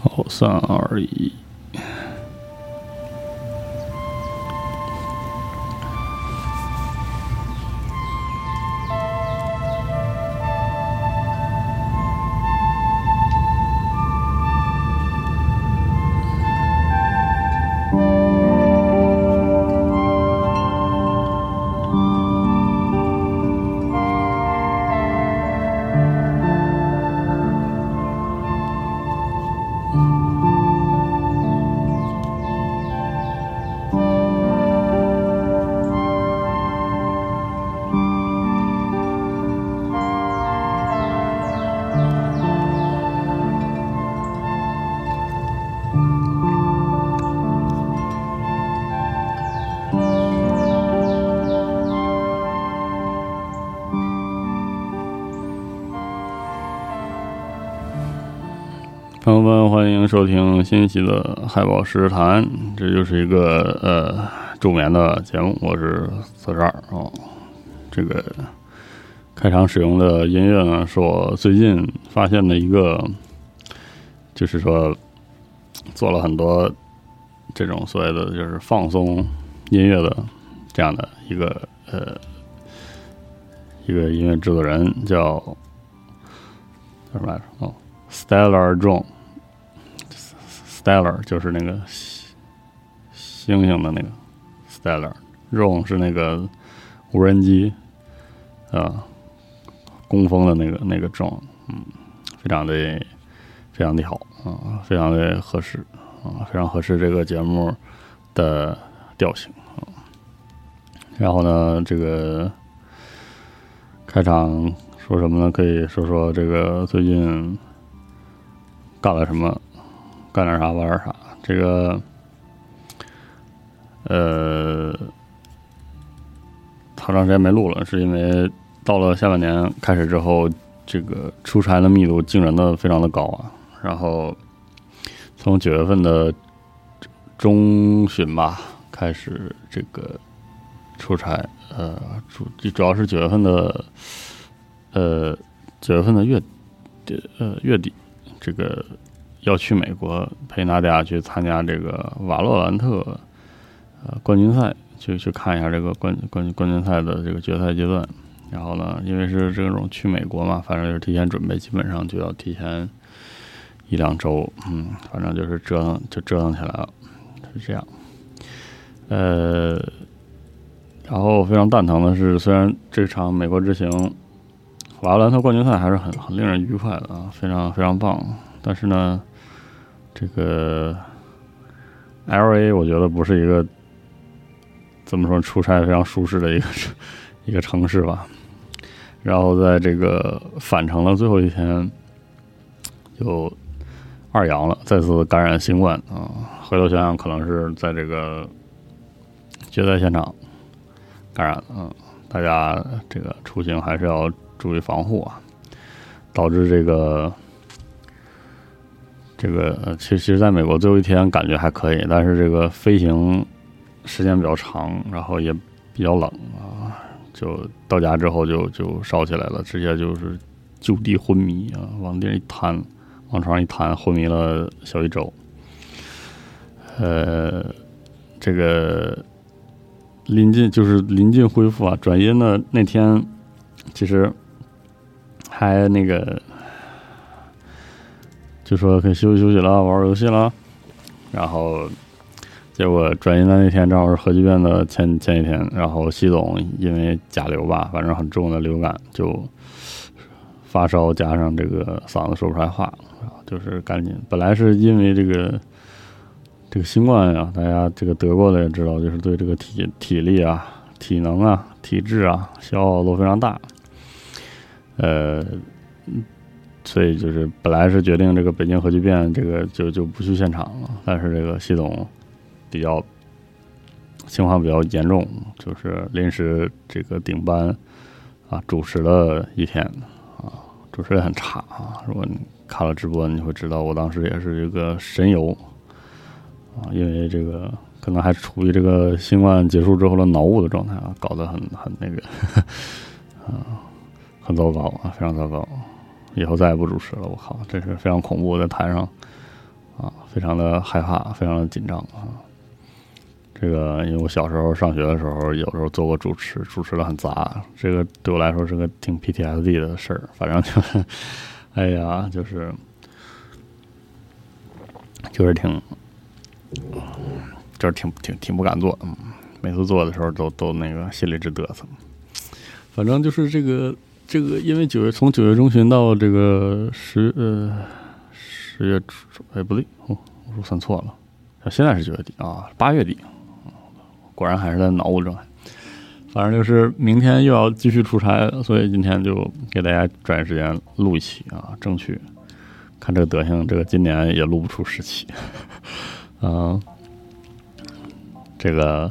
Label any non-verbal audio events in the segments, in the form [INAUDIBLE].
好，三二一。收听新一期的海宝诗谈，这就是一个呃助眠的节目，我是四十二哦。这个开场使用的音乐呢，是我最近发现的一个，就是说做了很多这种所谓的就是放松音乐的这样的一个呃一个音乐制作人，叫叫什么来着？哦，Stellar Drone。Stellar 就是那个星星的那个 Stellar，Drone 是那个无人机啊，工蜂的那个那个 Drone，嗯，非常的非常的好啊，非常的合适啊，非常合适这个节目的调性啊。然后呢，这个开场说什么呢？可以说说这个最近干了什么。干点啥玩点啥，这个，呃，好长时间没录了，是因为到了下半年开始之后，这个出差的密度惊人的非常的高啊。然后从九月份的中旬吧开始，这个出差，呃，主主要是九月份的，呃，九月份的月底，呃，月底这个。要去美国陪娜迪亚去参加这个瓦洛兰特呃冠军赛，去去看一下这个冠冠冠军赛的这个决赛阶段。然后呢，因为是这种去美国嘛，反正就是提前准备，基本上就要提前一两周。嗯，反正就是折腾，就折腾起来了，是这样。呃，然后非常蛋疼的是，虽然这场美国之行瓦洛兰特冠军赛还是很很令人愉快的啊，非常非常棒，但是呢。这个 L A 我觉得不是一个怎么说出差非常舒适的一个一个城市吧。然后在这个返程的最后一天，就二阳了，再次感染新冠啊！回头想想，可能是在这个决赛现场感染嗯，大家这个出行还是要注意防护啊，导致这个。这个其实，其实在美国最后一天感觉还可以，但是这个飞行时间比较长，然后也比较冷啊，就到家之后就就烧起来了，直接就是就地昏迷啊，往地上一瘫，往床上一瘫，昏迷了小一周。呃，这个临近就是临近恢复啊，转阴的那天，其实还那个。就说可以休息休息了，玩玩游戏了，然后结果转阴的那天正好是核聚变的前前一天，然后系总因为甲流吧，反正很重的流感，就发烧加上这个嗓子说不出来话，就是赶紧。本来是因为这个这个新冠呀，大家这个得过的也知道，就是对这个体体力啊、体能啊、体质啊消耗都非常大，呃。所以就是本来是决定这个北京核聚变这个就就不去现场了，但是这个系统比较情况比较严重，就是临时这个顶班啊主持了一天啊，主持也很差啊。如果你看了直播，你会知道我当时也是一个神游啊，因为这个可能还处于这个新冠结束之后的脑雾的状态啊，搞得很很那个 [LAUGHS] 啊，很糟糕啊，非常糟糕。以后再也不主持了，我靠，这是非常恐怖，在台上啊，非常的害怕，非常的紧张啊。这个，因为我小时候上学的时候，有时候做过主持，主持的很杂，这个对我来说是个挺 PTSD 的事儿。反正就，哎呀，就是，就是挺，就是挺挺挺不敢做。嗯，每次做的时候都都那个心里直嘚瑟。反正就是这个这个，因为九月从九月中旬到这个十呃十月初，哎不对，我我算错了，现在是九月底啊，八月底。果然还是在脑雾状态，反正就是明天又要继续出差，所以今天就给大家抓紧时间录一期啊，争取看这个德行，这个今年也录不出十期。[LAUGHS] 嗯，这个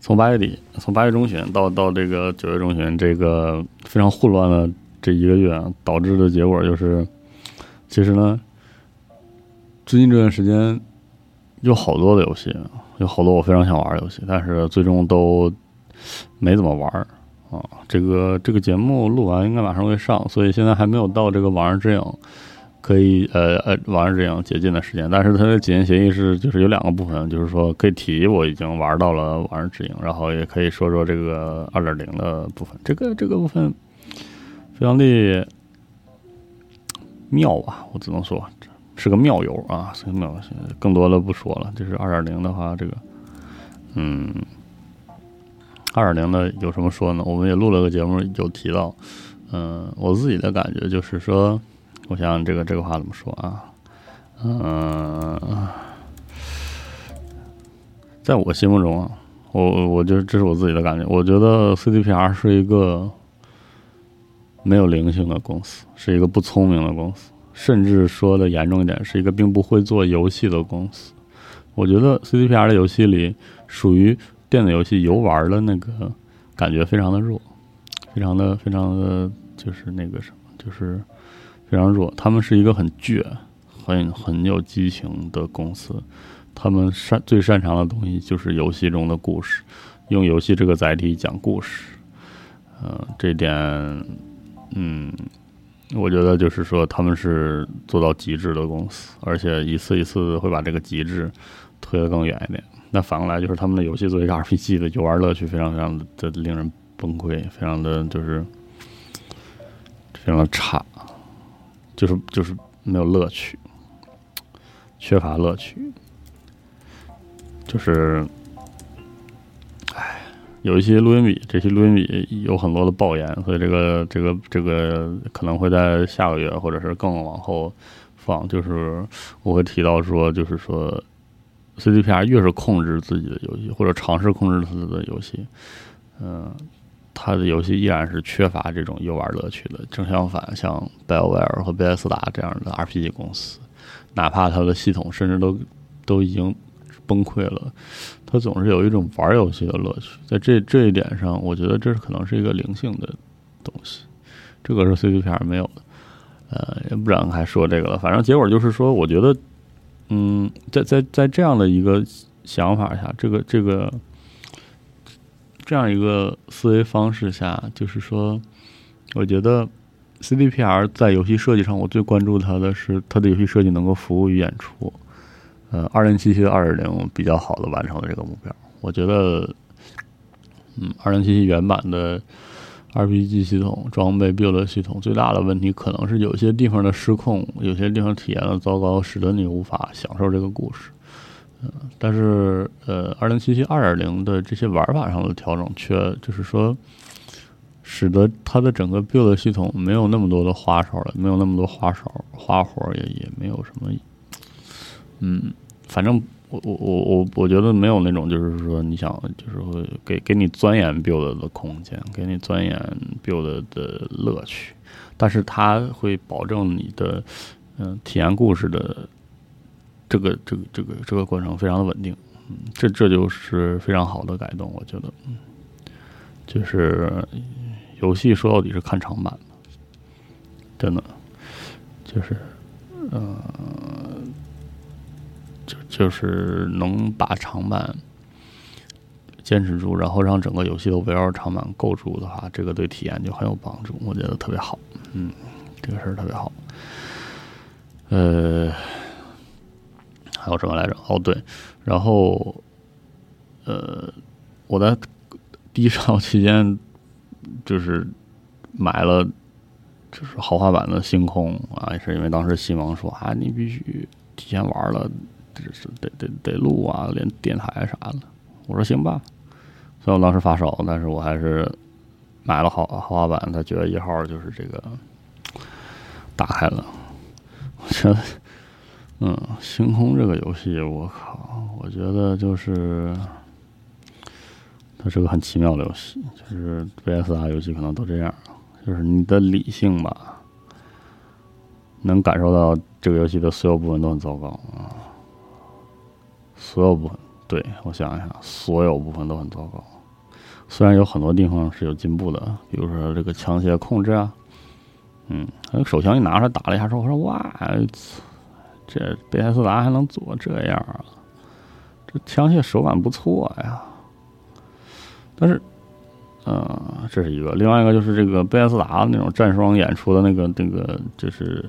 从八月底，从八月中旬到到这个九月中旬，这个非常混乱的这一个月，导致的结果就是，其实呢，最近这段时间有好多的游戏。有好多我非常想玩的游戏，但是最终都没怎么玩儿啊。这个这个节目录完应该马上会上，所以现在还没有到这个《往日之影》可以呃呃《往日之影》解禁的时间。但是它的解禁协议是就是有两个部分，就是说可以提我已经玩到了《往日之影》，然后也可以说说这个二点零的部分。这个这个部分非常的妙啊，我只能说。是个妙游啊，是个妙。更多的不说了，就是二点零的话，这个，嗯，二点零的有什么说呢？我们也录了个节目，有提到，嗯，我自己的感觉就是说，我想这个这个话怎么说啊？嗯，在我心目中啊，我我觉得这是我自己的感觉，我觉得 CDPR 是一个没有灵性的公司，是一个不聪明的公司。甚至说的严重一点，是一个并不会做游戏的公司。我觉得 CDPR 的游戏里，属于电子游戏游玩的那个感觉非常的弱，非常的非常的就是那个什么，就是非常弱。他们是一个很倔、很很有激情的公司。他们擅最擅长的东西就是游戏中的故事，用游戏这个载体讲故事。呃，这点，嗯。我觉得就是说，他们是做到极致的公司，而且一次一次会把这个极致推得更远一点。那反过来，就是他们的游戏作为一个 RPG 的游玩乐趣，非常非常的令人崩溃，非常的就是非常的差，就是就是没有乐趣，缺乏乐趣，就是。哎有一些录音笔，这些录音笔有很多的爆言，所以这个这个这个可能会在下个月或者是更往后放。就是我会提到说，就是说，CDPR 越是控制自己的游戏，或者尝试控制自己的游戏，嗯，他的游戏依然是缺乏这种游玩乐趣的。正相反，像 BioWare 和贝塞斯达这样的 RPG 公司，哪怕它的系统甚至都都已经崩溃了。它总是有一种玩游戏的乐趣，在这这一点上，我觉得这是可能是一个灵性的东西，这个是 CDPR 没有的。呃，也不展开说这个了，反正结果就是说，我觉得，嗯，在在在这样的一个想法下，这个这个这样一个思维方式下，就是说，我觉得 CDPR 在游戏设计上，我最关注它的是它的游戏设计能够服务于演出。呃，二零七七的二点零比较好的完成了这个目标。我觉得，嗯，二零七七原版的 RPG 系统、装备 build 系统最大的问题，可能是有些地方的失控，有些地方体验的糟糕，使得你无法享受这个故事。嗯，但是，呃，二零七七二点零的这些玩法上的调整，却就是说，使得它的整个 build 系统没有那么多的花哨了，没有那么多花哨花活，也也没有什么。嗯，反正我我我我我觉得没有那种就是说你想就是会给给你钻研 build 的空间，给你钻研 build 的乐趣，但是它会保证你的嗯体验故事的这个这个这个这个过程非常的稳定，嗯，这这就是非常好的改动，我觉得，嗯，就是游戏说到底是看长板的，真的，就是嗯。就就是能把长板坚持住，然后让整个游戏都围绕长板构筑的话，这个对体验就很有帮助，我觉得特别好。嗯，这个事儿特别好。呃，还有什么来着？哦，对，然后呃，我在低烧期间就是买了就是豪华版的星空啊，也是因为当时西蒙说啊，你必须提前玩了，就是得得得录啊，连电台啥的。我说行吧，虽然我当时发烧，但是我还是买了豪豪华版。他觉得一号就是这个打开了，我觉得。嗯，星空这个游戏，我靠，我觉得就是它是个很奇妙的游戏。就是 VSR 游戏可能都这样，就是你的理性吧，能感受到这个游戏的所有部分都很糟糕啊，所有部分，对我想一想，所有部分都很糟糕。虽然有很多地方是有进步的，比如说这个枪械控制啊，嗯，那个手枪一拿出来打了一下之后，我说哇。这贝塞斯达还能做这样啊？这枪械手感不错呀。但是，呃，这是一个，另外一个就是这个贝塞斯达那种战双演出的那个那个，就是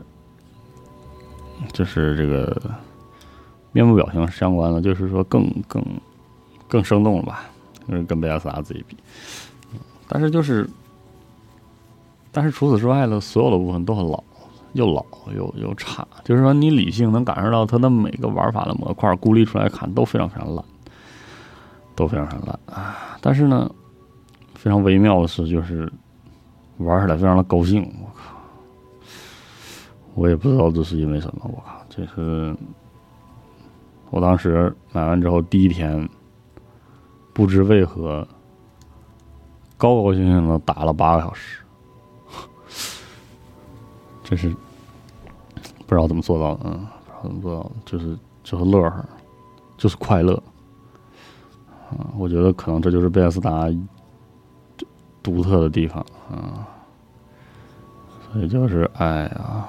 就是这个面部表情相关的，就是说更更更生动了吧？就是跟贝塞斯达自己比，但是就是，但是除此之外的所有的部分都很老。又老又又差，就是说你理性能感受到它的每个玩法的模块，孤立出来看都非常非常烂，都非常非常烂啊！但是呢，非常微妙的是，就是玩起来非常的高兴。我靠，我也不知道这是因为什么。我靠，这是我当时买完之后第一天，不知为何高高兴兴的打了八个小时。这是不知道怎么做到的，嗯，不知道怎么做到的，就是就是乐呵，就是快乐，啊，我觉得可能这就是贝斯达独特的地方，啊，所以就是哎呀，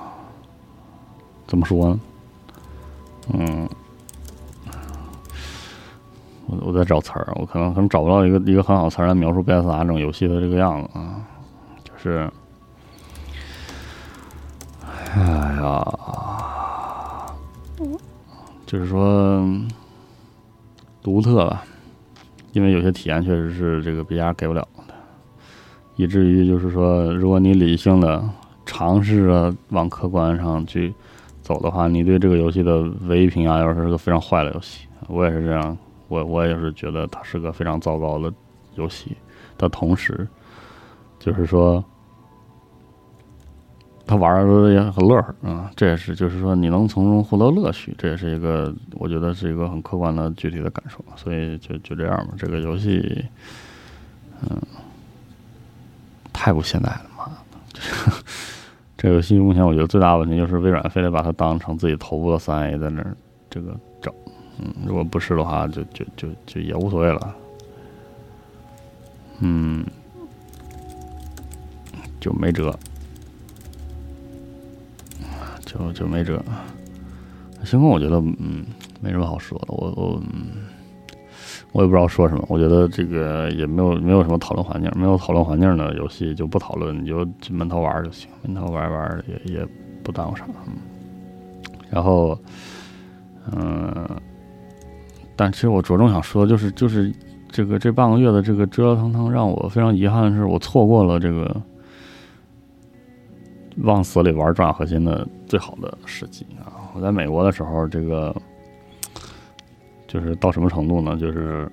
怎么说呢？嗯，我我在找词儿，我可能可能找不到一个一个很好词儿来描述贝斯达这种游戏的这个样子啊，就是。哎呀，就是说独特吧，因为有些体验确实是这个别家给不了的，以至于就是说，如果你理性的尝试着往客观上去走的话，你对这个游戏的唯一评价要是个非常坏的游戏。我也是这样，我我也是觉得它是个非常糟糕的游戏的同时，就是说。他玩的也很乐呵啊，这也是就是说你能从中获得乐趣，这也是一个我觉得是一个很客观的具体的感受，所以就就这样吧。这个游戏，嗯，太不现代了嘛！[LAUGHS] 这个游戏目前我觉得最大问题就是微软非得把它当成自己头部的三 A 在那儿这个整，嗯，如果不是的话，就就就就也无所谓了，嗯，就没辙。就就没辙。星空，我觉得嗯，没什么好说的。我我嗯，我也不知道说什么。我觉得这个也没有没有什么讨论环境，没有讨论环境的游戏就不讨论，你就闷头玩就行，闷头玩玩也也不耽误啥。嗯。然后，嗯，但其实我着重想说的就是就是这个这半个月的这个折腾腾，让我非常遗憾的是，我错过了这个。往死里玩转核心的最好的时机啊！我在美国的时候，这个就是到什么程度呢？就是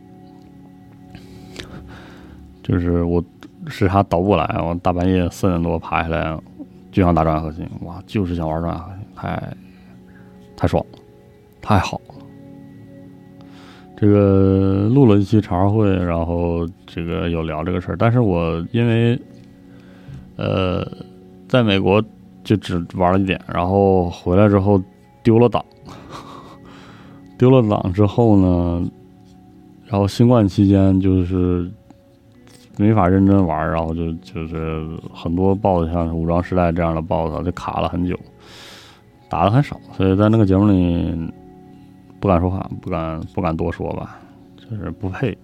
就是我时差倒不过来，我大半夜四点多爬下来就想打转核心，哇，就是想玩转核心，太太爽了，太好了！这个录了一期茶话会，然后这个有聊这个事儿，但是我因为呃。在美国就只玩了一点，然后回来之后丢了档，丢了档之后呢，然后新冠期间就是没法认真玩，然后就就是很多 BOSS 像武装时代这样的 BOSS 就卡了很久，打的很少，所以在那个节目里不敢说话，不敢不敢多说吧，就是不配，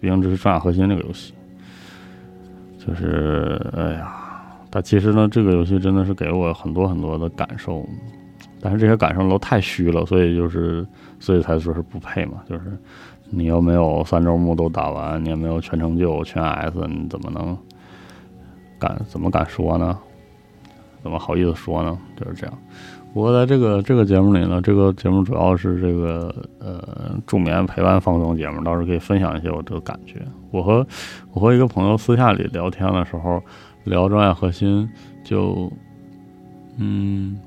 毕竟这是《战甲核心》这个游戏，就是哎呀。但其实呢，这个游戏真的是给我很多很多的感受，但是这些感受都太虚了，所以就是所以才说是不配嘛。就是你又没有三周目都打完，你也没有全成就全 S，你怎么能敢怎么敢说呢？怎么好意思说呢？就是这样。不过在这个这个节目里呢，这个节目主要是这个呃助眠陪伴放松节目，倒是可以分享一些我这个感觉。我和我和一个朋友私下里聊天的时候，聊专业核心，就嗯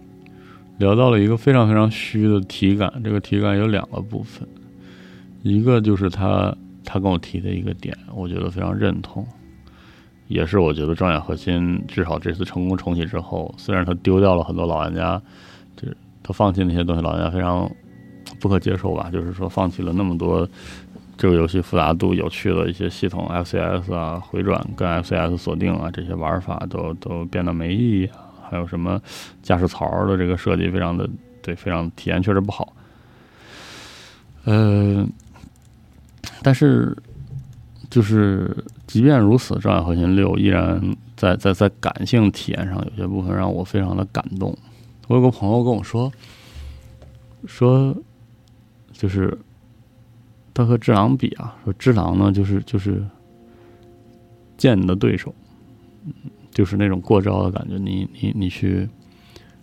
聊到了一个非常非常虚的体感。这个体感有两个部分，一个就是他他跟我提的一个点，我觉得非常认同。也是我觉得状元核心至少这次成功重启之后，虽然他丢掉了很多老玩家，就是他放弃那些东西，老玩家非常不可接受吧。就是说放弃了那么多这个游戏复杂度、有趣的一些系统，FCS 啊、回转跟 FCS 锁定啊这些玩法都都变得没意义啊。还有什么驾驶槽的这个设计非常的对，非常体验确实不好。呃，但是。就是，即便如此，《障碍核心六》依然在在在感性体验上有些部分让我非常的感动。我有个朋友跟我说，说就是他和《只狼》比啊，说《只狼》呢就是就是见你的对手，就是那种过招的感觉。你你你去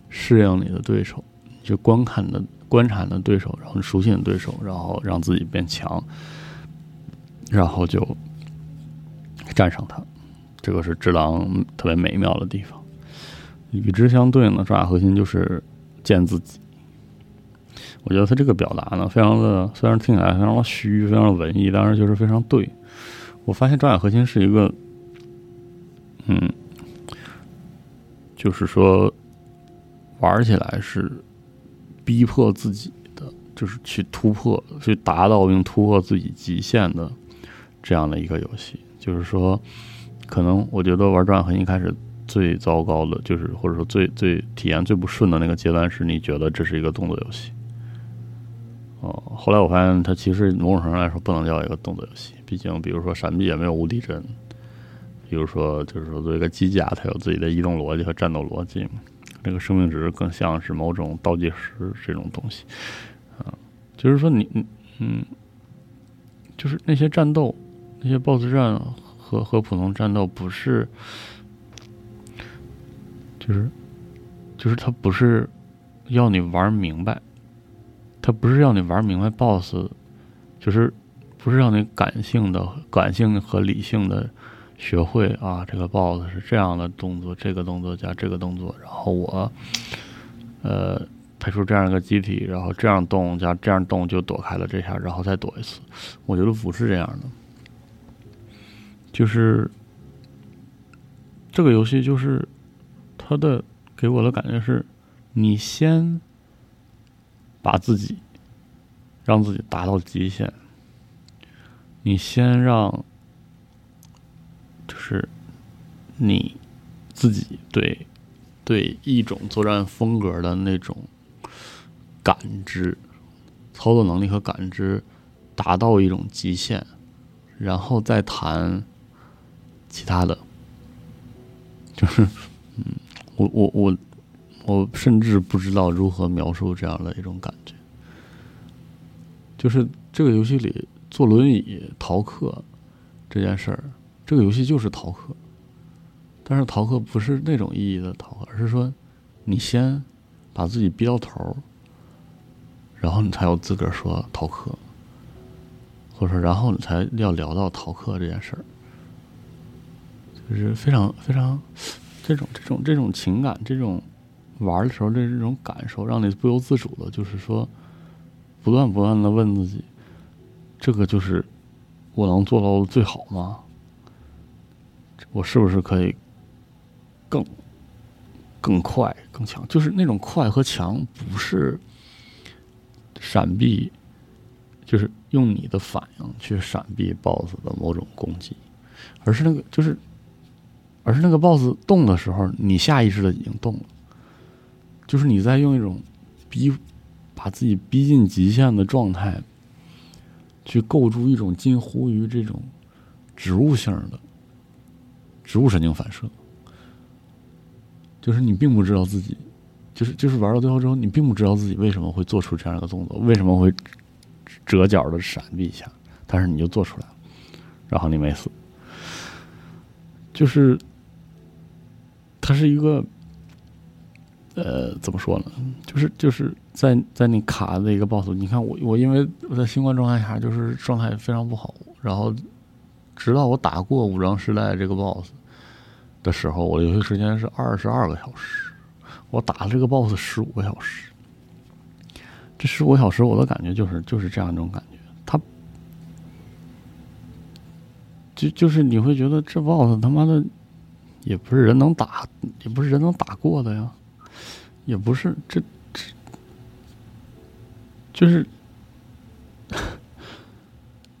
适应你的对手，去观看的观察你的对手，然后熟悉你的对手，然后让自己变强。然后就战胜他，这个是智狼特别美妙的地方。与之相对应的抓核心就是见自己。我觉得他这个表达呢，非常的虽然听起来非常的虚，非常的文艺，但是就是非常对。我发现抓核心是一个，嗯，就是说玩起来是逼迫自己的，就是去突破、去达到并突破自己极限的。这样的一个游戏，就是说，可能我觉得玩转痕一开始最糟糕的，就是或者说最最体验最不顺的那个阶段，是你觉得这是一个动作游戏。哦，后来我发现它其实某种程度来说不能叫一个动作游戏，毕竟比如说闪避也没有无敌帧，比如说就是说作为一个机甲，它有自己的移动逻辑和战斗逻辑，这个生命值更像是某种倒计时这种东西。啊，就是说你你嗯，就是那些战斗。那些 BOSS 战和和普通战斗不是，就是就是他不是要你玩明白，他不是让你玩明白 BOSS，就是不是让你感性的感性和理性的学会啊，这个 BOSS 是这样的动作，这个动作加这个动作，然后我呃配出这样一个机体，然后这样动加这样动就躲开了这下，然后再躲一次，我觉得不是这样的。就是这个游戏，就是它的给我的感觉是，你先把自己让自己达到极限，你先让就是你自己对对一种作战风格的那种感知、操作能力和感知达到一种极限，然后再谈。其他的，[LAUGHS] 就是，嗯，我我我我甚至不知道如何描述这样的一种感觉。就是这个游戏里坐轮椅逃课这件事儿，这个游戏就是逃课，但是逃课不是那种意义的逃课，而是说你先把自己逼到头儿，然后你才有资格说逃课，或者说然后你才要聊到逃课这件事儿。就是非常非常这种这种这种情感，这种玩的时候的这种感受，让你不由自主的，就是说不断不断的问自己：这个就是我能做到的最好吗？我是不是可以更更快更强？就是那种快和强，不是闪避，就是用你的反应去闪避 BOSS 的某种攻击，而是那个就是。而是那个 BOSS 动的时候，你下意识的已经动了，就是你在用一种逼把自己逼近极限的状态，去构筑一种近乎于这种植物性的植物神经反射，就是你并不知道自己就是就是玩到最后之后，你并不知道自己为什么会做出这样一个动作，为什么会折角的闪避一下，但是你就做出来了，然后你没死，就是它是一个。呃，怎么说呢？就是就是在在你卡的一个 boss，你看我我因为我在新冠状态下就是状态非常不好，然后直到我打过武装时代这个 boss 的时候，我游戏时间是二十二个小时，我打了这个 boss 十五个小时，这十五个小时我的感觉就是就是这样一种感觉，他就就是你会觉得这 boss 他妈的也不是人能打，也不是人能打过的呀。也不是，这这就是，[LAUGHS]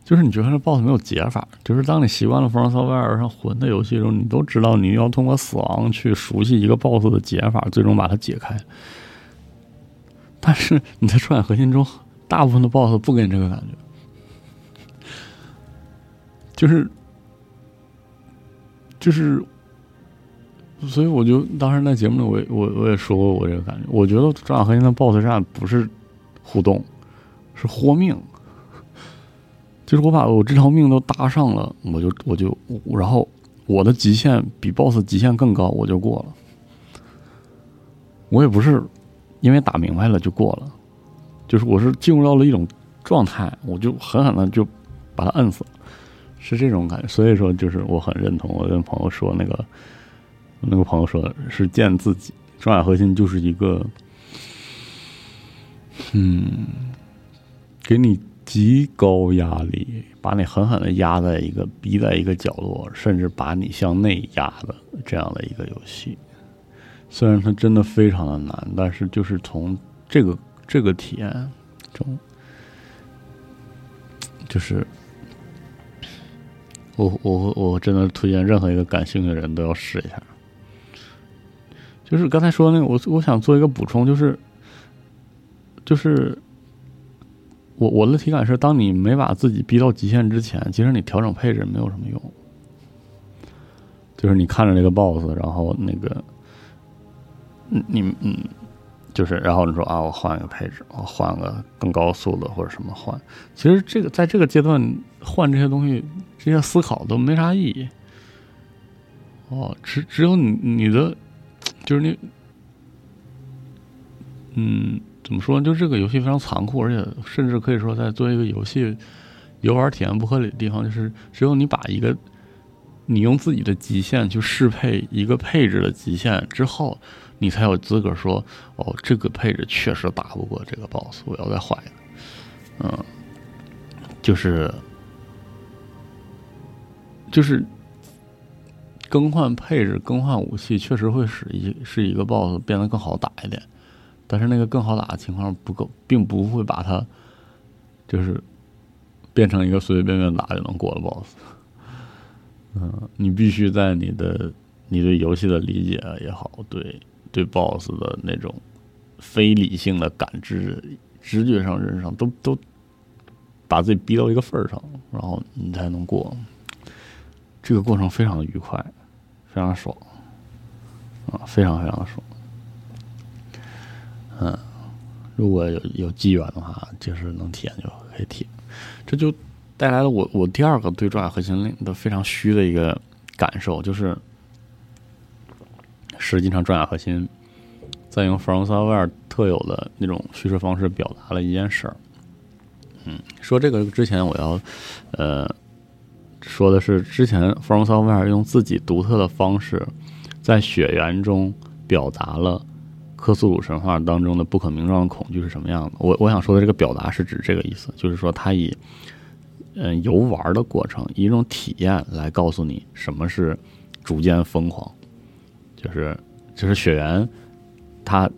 就是你觉得这 BOSS 没有解法，就是当你习惯了《From Software》上魂的游戏中，你都知道你要通过死亡去熟悉一个 BOSS 的解法，最终把它解开。但是你在《创海核心》中，大部分的 BOSS 不给你这个感觉，就是就是。所以我就当时在节目里，我我我也说过我这个感觉。我觉得《转核心》的 BOSS 战不是互动，是豁命。就是我把我这条命都搭上了，我就我就然后我的极限比 BOSS 极限更高，我就过了。我也不是因为打明白了就过了，就是我是进入到了一种状态，我就狠狠的就把他摁死了，是这种感觉。所以说，就是我很认同我跟朋友说那个。那个朋友说是见自己，装甲核心就是一个，嗯，给你极高压力，把你狠狠的压在一个逼在一个角落，甚至把你向内压的这样的一个游戏。虽然它真的非常的难，但是就是从这个这个体验中，就是我我我真的推荐任何一个感兴趣的人都要试一下。就是刚才说那个，我我想做一个补充，就是，就是我我的体感是，当你没把自己逼到极限之前，其实你调整配置没有什么用。就是你看着这个 BOSS，然后那个，嗯，你嗯，就是然后你说啊，我换一个配置，我换个更高速的或者什么换。其实这个在这个阶段换这些东西，这些思考都没啥意义。哦，只只有你你的。就是你，嗯，怎么说呢？就这个游戏非常残酷，而且甚至可以说，在作为一个游戏游玩体验不合理的地方，就是只有你把一个你用自己的极限去适配一个配置的极限之后，你才有资格说：“哦，这个配置确实打不过这个 BOSS，我要再换一个。”嗯，就是就是。更换配置、更换武器，确实会使一是一个 BOSS 变得更好打一点，但是那个更好打的情况不够，并不会把它就是变成一个随随便便打就能过的 BOSS。[LAUGHS] 嗯，你必须在你的你对游戏的理解也好，对对 BOSS 的那种非理性的感知、直觉上、认上，都都把自己逼到一个份儿上，然后你才能过。这个过程非常的愉快。非常爽，啊，非常非常的爽。嗯，如果有有机缘的话，就是能体验就可以体验。这就带来了我我第二个对《转核心》的非常虚的一个感受，就是实际上《转甲核心》在用 From Software 特有的那种叙事方式表达了一件事儿。嗯，说这个之前我要呃。说的是之前 From Software 用自己独特的方式，在血缘中表达了科苏鲁神话当中的不可名状的恐惧是什么样的。我我想说的这个表达是指这个意思，就是说他以嗯游玩的过程，以一种体验来告诉你什么是逐渐疯狂，就是就是血缘，他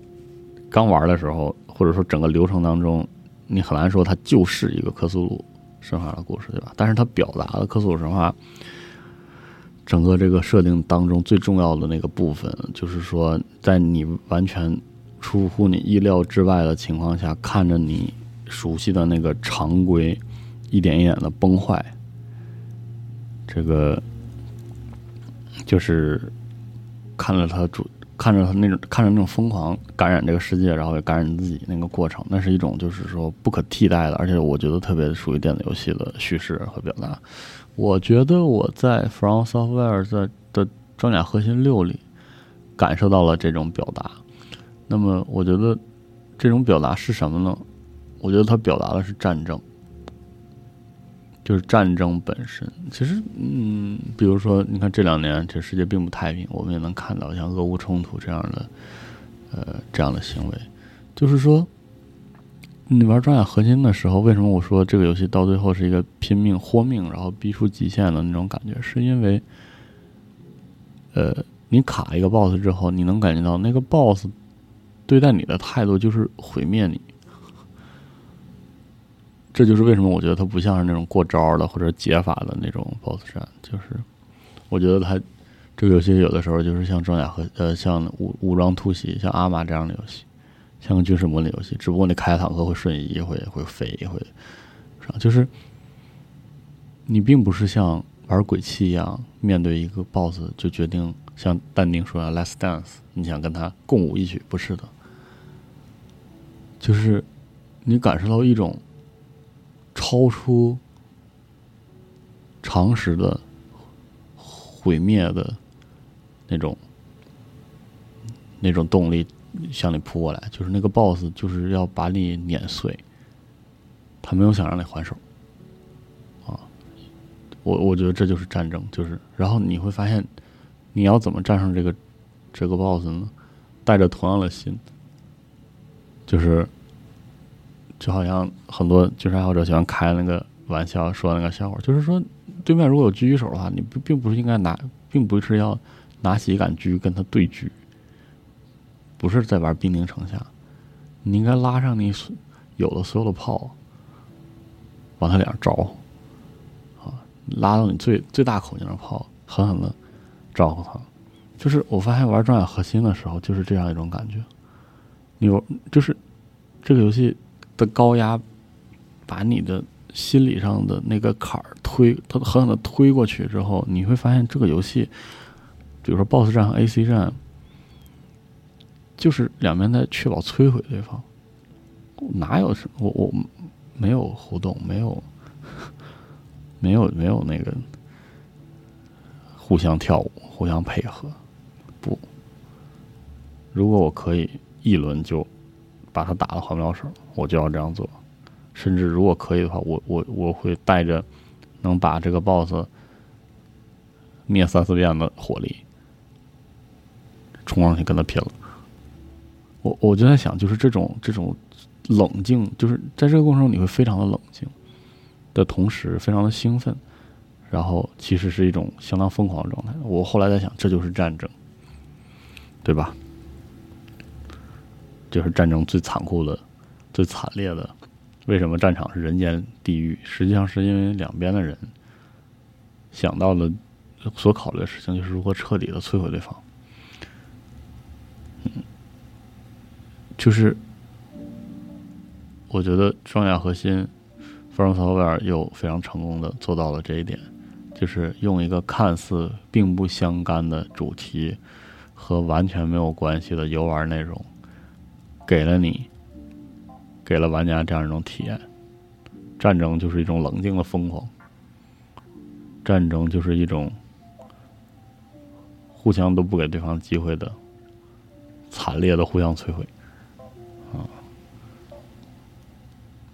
刚玩的时候，或者说整个流程当中，你很难说它就是一个科苏鲁。神话的故事，对吧？但是它表达了克苏鲁神话整个这个设定当中最重要的那个部分，就是说，在你完全出乎你意料之外的情况下，看着你熟悉的那个常规一点一点的崩坏，这个就是看了他主看着他那种看着那种疯狂感染这个世界，然后也感染自己那个过程，那是一种就是说不可替代的，而且我觉得特别属于电子游戏的叙事和表达。我觉得我在 From Software 在的装甲核心六里感受到了这种表达。那么，我觉得这种表达是什么呢？我觉得它表达的是战争。就是战争本身，其实，嗯，比如说，你看这两年这世界并不太平，我们也能看到像俄乌冲突这样的，呃，这样的行为。就是说，你玩装甲核心的时候，为什么我说这个游戏到最后是一个拼命豁命，然后逼出极限的那种感觉？是因为，呃，你卡一个 BOSS 之后，你能感觉到那个 BOSS 对待你的态度就是毁灭你。这就是为什么我觉得它不像是那种过招的或者解法的那种 BOSS 战，就是我觉得它这个游戏有的时候就是像装甲和呃像武武装突袭，像阿玛这样的游戏，像个军事模拟游戏，只不过你开坦克会瞬移，会会飞，会是吧？就是你并不是像玩鬼泣一样，面对一个 BOSS 就决定像淡定说的 “Let's dance”，你想跟他共舞一曲，不是的，就是你感受到一种。超出常识的毁灭的那种那种动力向你扑过来，就是那个 BOSS 就是要把你碾碎，他没有想让你还手啊！我我觉得这就是战争，就是然后你会发现你要怎么战胜这个这个 BOSS 呢？带着同样的心，就是。就好像很多军事爱好者喜欢开那个玩笑，说那个笑话，就是说，对面如果有狙击手的话，你并并不是应该拿，并不是要拿起一杆狙跟他对狙，不是在玩兵临城下，你应该拉上你有的所有的炮，往他脸上招呼，啊，拉到你最最大口径的炮，狠狠的招呼他。就是我发现玩装甲核心的时候，就是这样一种感觉，你玩就是这个游戏。的高压，把你的心理上的那个坎儿推，它狠狠的推过去之后，你会发现这个游戏，比如说 BOSS 战和 AC 战，就是两边在确保摧毁对方，哪有什么我我没有互动，没有没有 [LAUGHS] 没有那个互相跳舞、互相配合，不，如果我可以一轮就。把他打的还不了手，我就要这样做。甚至如果可以的话，我我我会带着能把这个 BOSS 灭三四遍的火力冲上去跟他拼了。我我就在想，就是这种这种冷静，就是在这个过程中你会非常的冷静的同时，非常的兴奋，然后其实是一种相当疯狂的状态。我后来在想，这就是战争，对吧？就是战争最残酷的、最惨烈的。为什么战场是人间地狱？实际上是因为两边的人想到了所考虑的事情，就是如何彻底的摧毁对方。嗯，就是我觉得装甲核心 From Software 又非常成功的做到了这一点，就是用一个看似并不相干的主题和完全没有关系的游玩内容。给了你，给了玩家这样一种体验。战争就是一种冷静的疯狂，战争就是一种互相都不给对方机会的惨烈的互相摧毁。啊，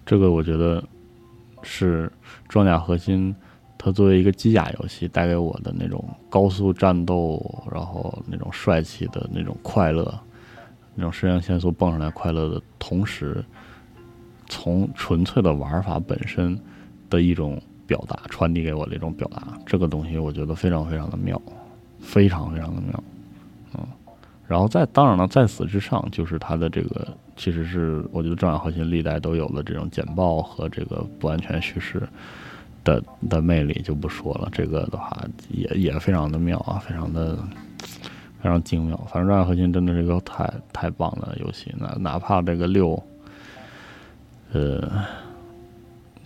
这个我觉得是装甲核心，它作为一个机甲游戏带给我的那种高速战斗，然后那种帅气的那种快乐。那种肾上腺素蹦上来快乐的同时，从纯粹的玩法本身的一种表达传递给我的一种表达，这个东西我觉得非常非常的妙，非常非常的妙，嗯，然后在当然了，在此之上就是它的这个其实是我觉得装甲核心历代都有的这种简报和这个不完全叙事的的魅力就不说了，这个的话也也非常的妙啊，非常的。非常精妙，反正《战甲核心》真的是一个太太棒的游戏。那哪怕这个六，呃，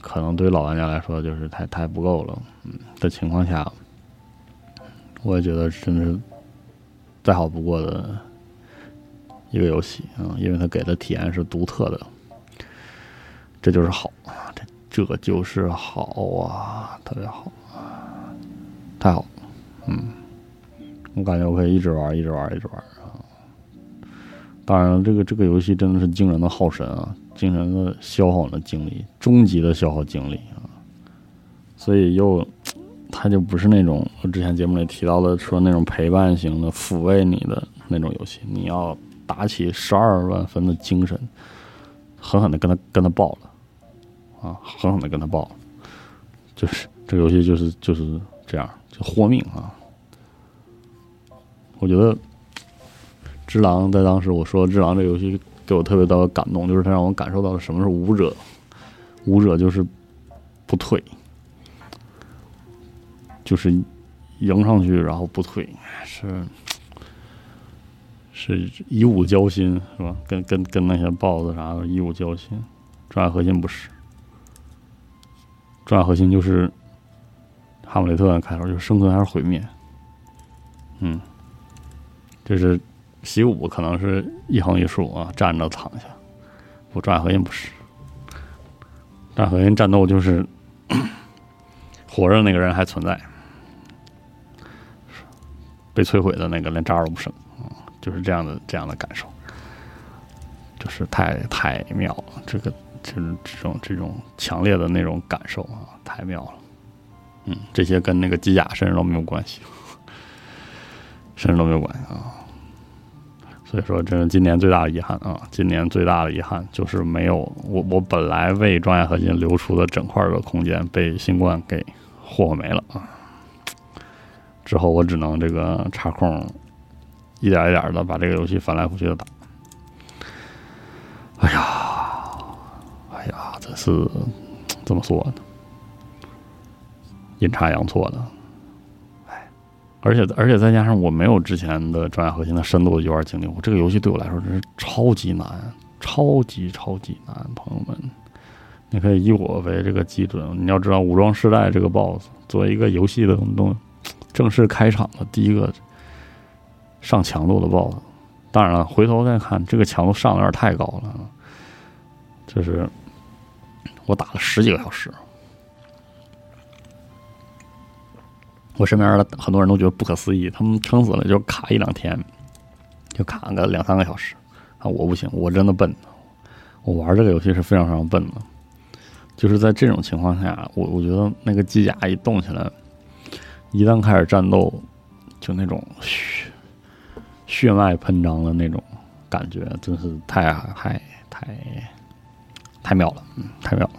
可能对老玩家来说就是太太不够了，嗯的情况下，我也觉得真是再好不过的一个游戏啊，因为它给的体验是独特的，这就是好，这这就是好啊，特别好，太好，嗯，我感觉我可以一直玩，一直玩，一直玩啊。当然了，这个这个游戏真的是惊人的耗神啊，精神的消耗的精力，终极的消耗精力啊，所以又。他就不是那种我之前节目里提到的说那种陪伴型的抚慰你的那种游戏，你要打起十二万分的精神，狠狠的跟他跟他爆了，啊，狠狠的跟他爆，就是这个游戏就是就是这样，就豁命啊！我觉得《只狼》在当时我说《只狼》这游戏给我特别大的感动，就是他让我感受到了什么是武者，武者就是不退。就是迎上去，然后不退，是是以武交心，是吧？跟跟跟那些豹子啥的以武交心。重要核心不是，重要核心就是哈姆雷特的开头就是生存还是毁灭。嗯，就是习武可能是一横一竖啊，站着躺下。我重要核心不是，重要核心战斗就是 [COUGHS] 活着那个人还存在。被摧毁的那个连渣都不剩，啊，就是这样的这样的感受，就是太太妙了，这个就是这种这种强烈的那种感受啊，太妙了，嗯，这些跟那个机甲甚至都没有关系，甚至都没有关系啊，所以说这是今年最大的遗憾啊，今年最大的遗憾就是没有我我本来为专业核心留出的整块的空间被新冠给霍霍没了啊。之后我只能这个插空，一点一点的把这个游戏翻来覆去的打。哎呀，哎呀，这是怎么说呢？阴差阳错的，而且而且再加上我没有之前的专业核心的深度游玩经历，我这个游戏对我来说真是超级难，超级超级难，朋友们，你可以以我为这个基准，你要知道武装世代这个 BOSS 作为一个游戏的东。正式开场的第一个上强度的 BOSS，当然了，回头再看这个强度上的有点太高了，就是我打了十几个小时，我身边的很多人都觉得不可思议，他们撑死了就卡一两天，就卡个两三个小时啊！我不行，我真的笨，我玩这个游戏是非常非常笨的，就是在这种情况下，我我觉得那个机甲一动起来。一旦开始战斗，就那种血血脉喷张的那种感觉，真是太太太太妙了，嗯，太妙了。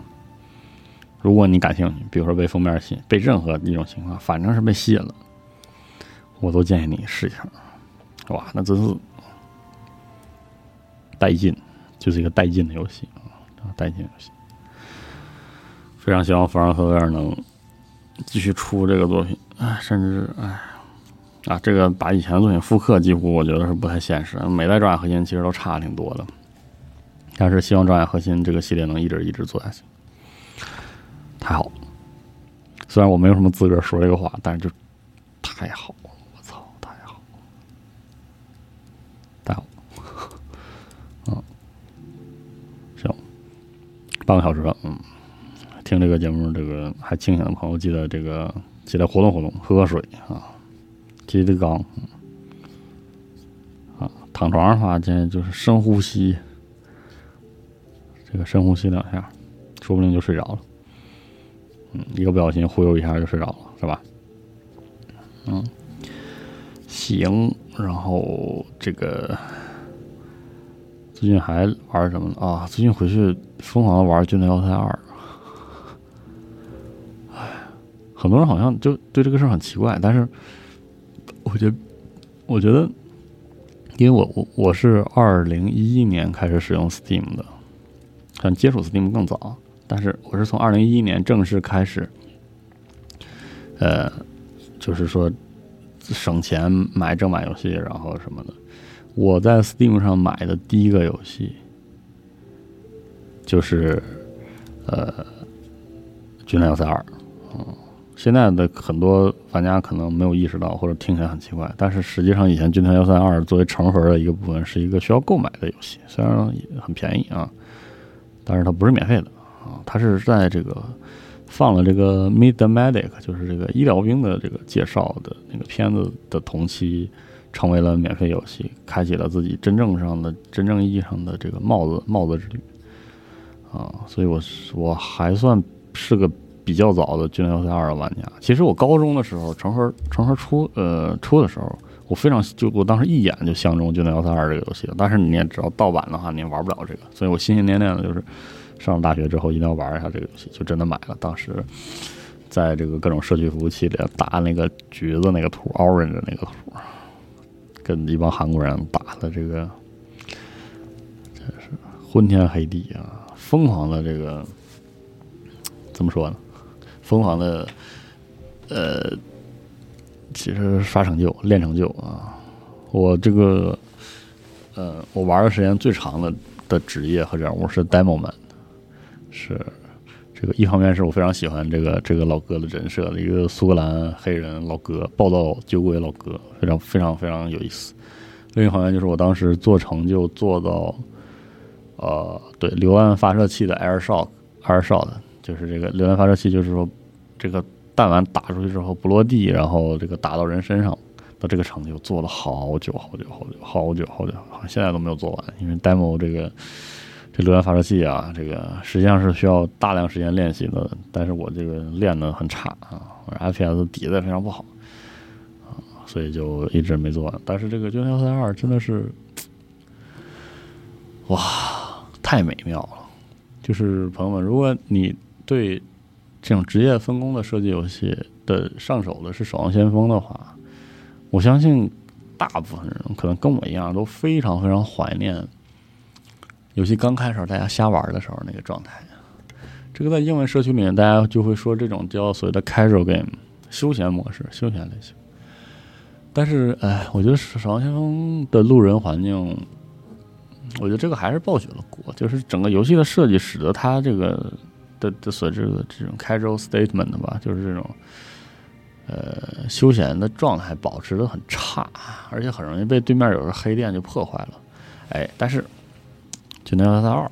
如果你感兴趣，比如说被封面吸，被任何一种情况，反正是被吸引了，我都建议你试一下。哇，那真是带劲，就是一个带劲的游戏啊，带劲游戏。非常希望弗朗克威尔能继续出这个作品。哎，甚至哎，啊，这个把以前的作品复刻，几乎我觉得是不太现实。每代装甲核心其实都差挺多的，但是希望装甲核心这个系列能一直一直做下去，太好。虽然我没有什么资格说这个话，但是就太好了，我操，太好了，太好了。嗯，行，半个小时了，嗯，听这个节目，这个还清醒的朋友，记得这个。起来活动活动，喝喝水啊，提提肛，啊，躺床上的话，建议就是深呼吸，这个深呼吸两下，说不定就睡着了。一个不小心忽悠一下就睡着了，是吧？嗯，行，然后这个最近还玩什么啊？最近回去疯狂的玩《军团要塞二》。很多人好像就对这个事儿很奇怪，但是我觉得，我觉得，因为我我我是二零一一年开始使用 Steam 的，可能接触 Steam 更早，但是我是从二零一一年正式开始，呃，就是说省钱买正版游戏，然后什么的。我在 Steam 上买的第一个游戏就是呃《军团要塞二》，嗯。现在的很多玩家可能没有意识到，或者听起来很奇怪，但是实际上以前《军团幺三二》作为成盒的一个部分，是一个需要购买的游戏，虽然很便宜啊，但是它不是免费的啊，它是在这个放了这个《Meet the Medic》，就是这个医疗兵的这个介绍的那个片子的同期，成为了免费游戏，开启了自己真正上的、真正意义上的这个帽子帽子之旅啊，所以我我还算是个。比较早的《军团幺三二》的玩家，其实我高中的时候，成盒成盒出呃出的时候，我非常就我当时一眼就相中《军团幺三二》这个游戏了。但是你也知道，盗版的话你也玩不了这个，所以我心心念念的就是上了大学之后一定要玩一下这个游戏，就真的买了。当时在这个各种社区服务器里打那个橘子那个图，orange 那个图，跟一帮韩国人打的这个真是昏天黑地啊，疯狂的这个怎么说呢？疯狂的，呃，其实刷成就、练成就啊！我这个，呃，我玩的时间最长的的职业和人物是 demo man，是这个一方面是我非常喜欢这个这个老哥的人设一个苏格兰黑人老哥，暴躁酒鬼老哥，非常非常非常有意思。另一方面就是我当时做成就做到，呃，对，榴弹发射器的 air shot，air shot。就是这个榴弹发射器，就是说，这个弹丸打出去之后不落地，然后这个打到人身上的这个成就做了好久好久好久好久好久，好像现在都没有做完。因为 demo 这个这榴弹发射器啊，这个实际上是需要大量时间练习的，但是我这个练的很差啊我，FPS 底子也非常不好啊，所以就一直没做完。但是这个《军团幺三二》真的是，哇，太美妙了！就是朋友们，如果你对这种职业分工的设计游戏的上手的是《守望先锋》的话，我相信大部分人可能跟我一样都非常非常怀念游戏刚开始大家瞎玩的时候那个状态。这个在英文社区里面，大家就会说这种叫所谓的 casual game 休闲模式、休闲类型。但是，哎，我觉得《守望先锋》的路人环境，我觉得这个还是暴雪的锅，就是整个游戏的设计使得它这个。的的所指的这种 casual statement 吧，就是这种呃休闲的状态保持的很差，而且很容易被对面有个黑店就破坏了。哎，但是《军团幺三二》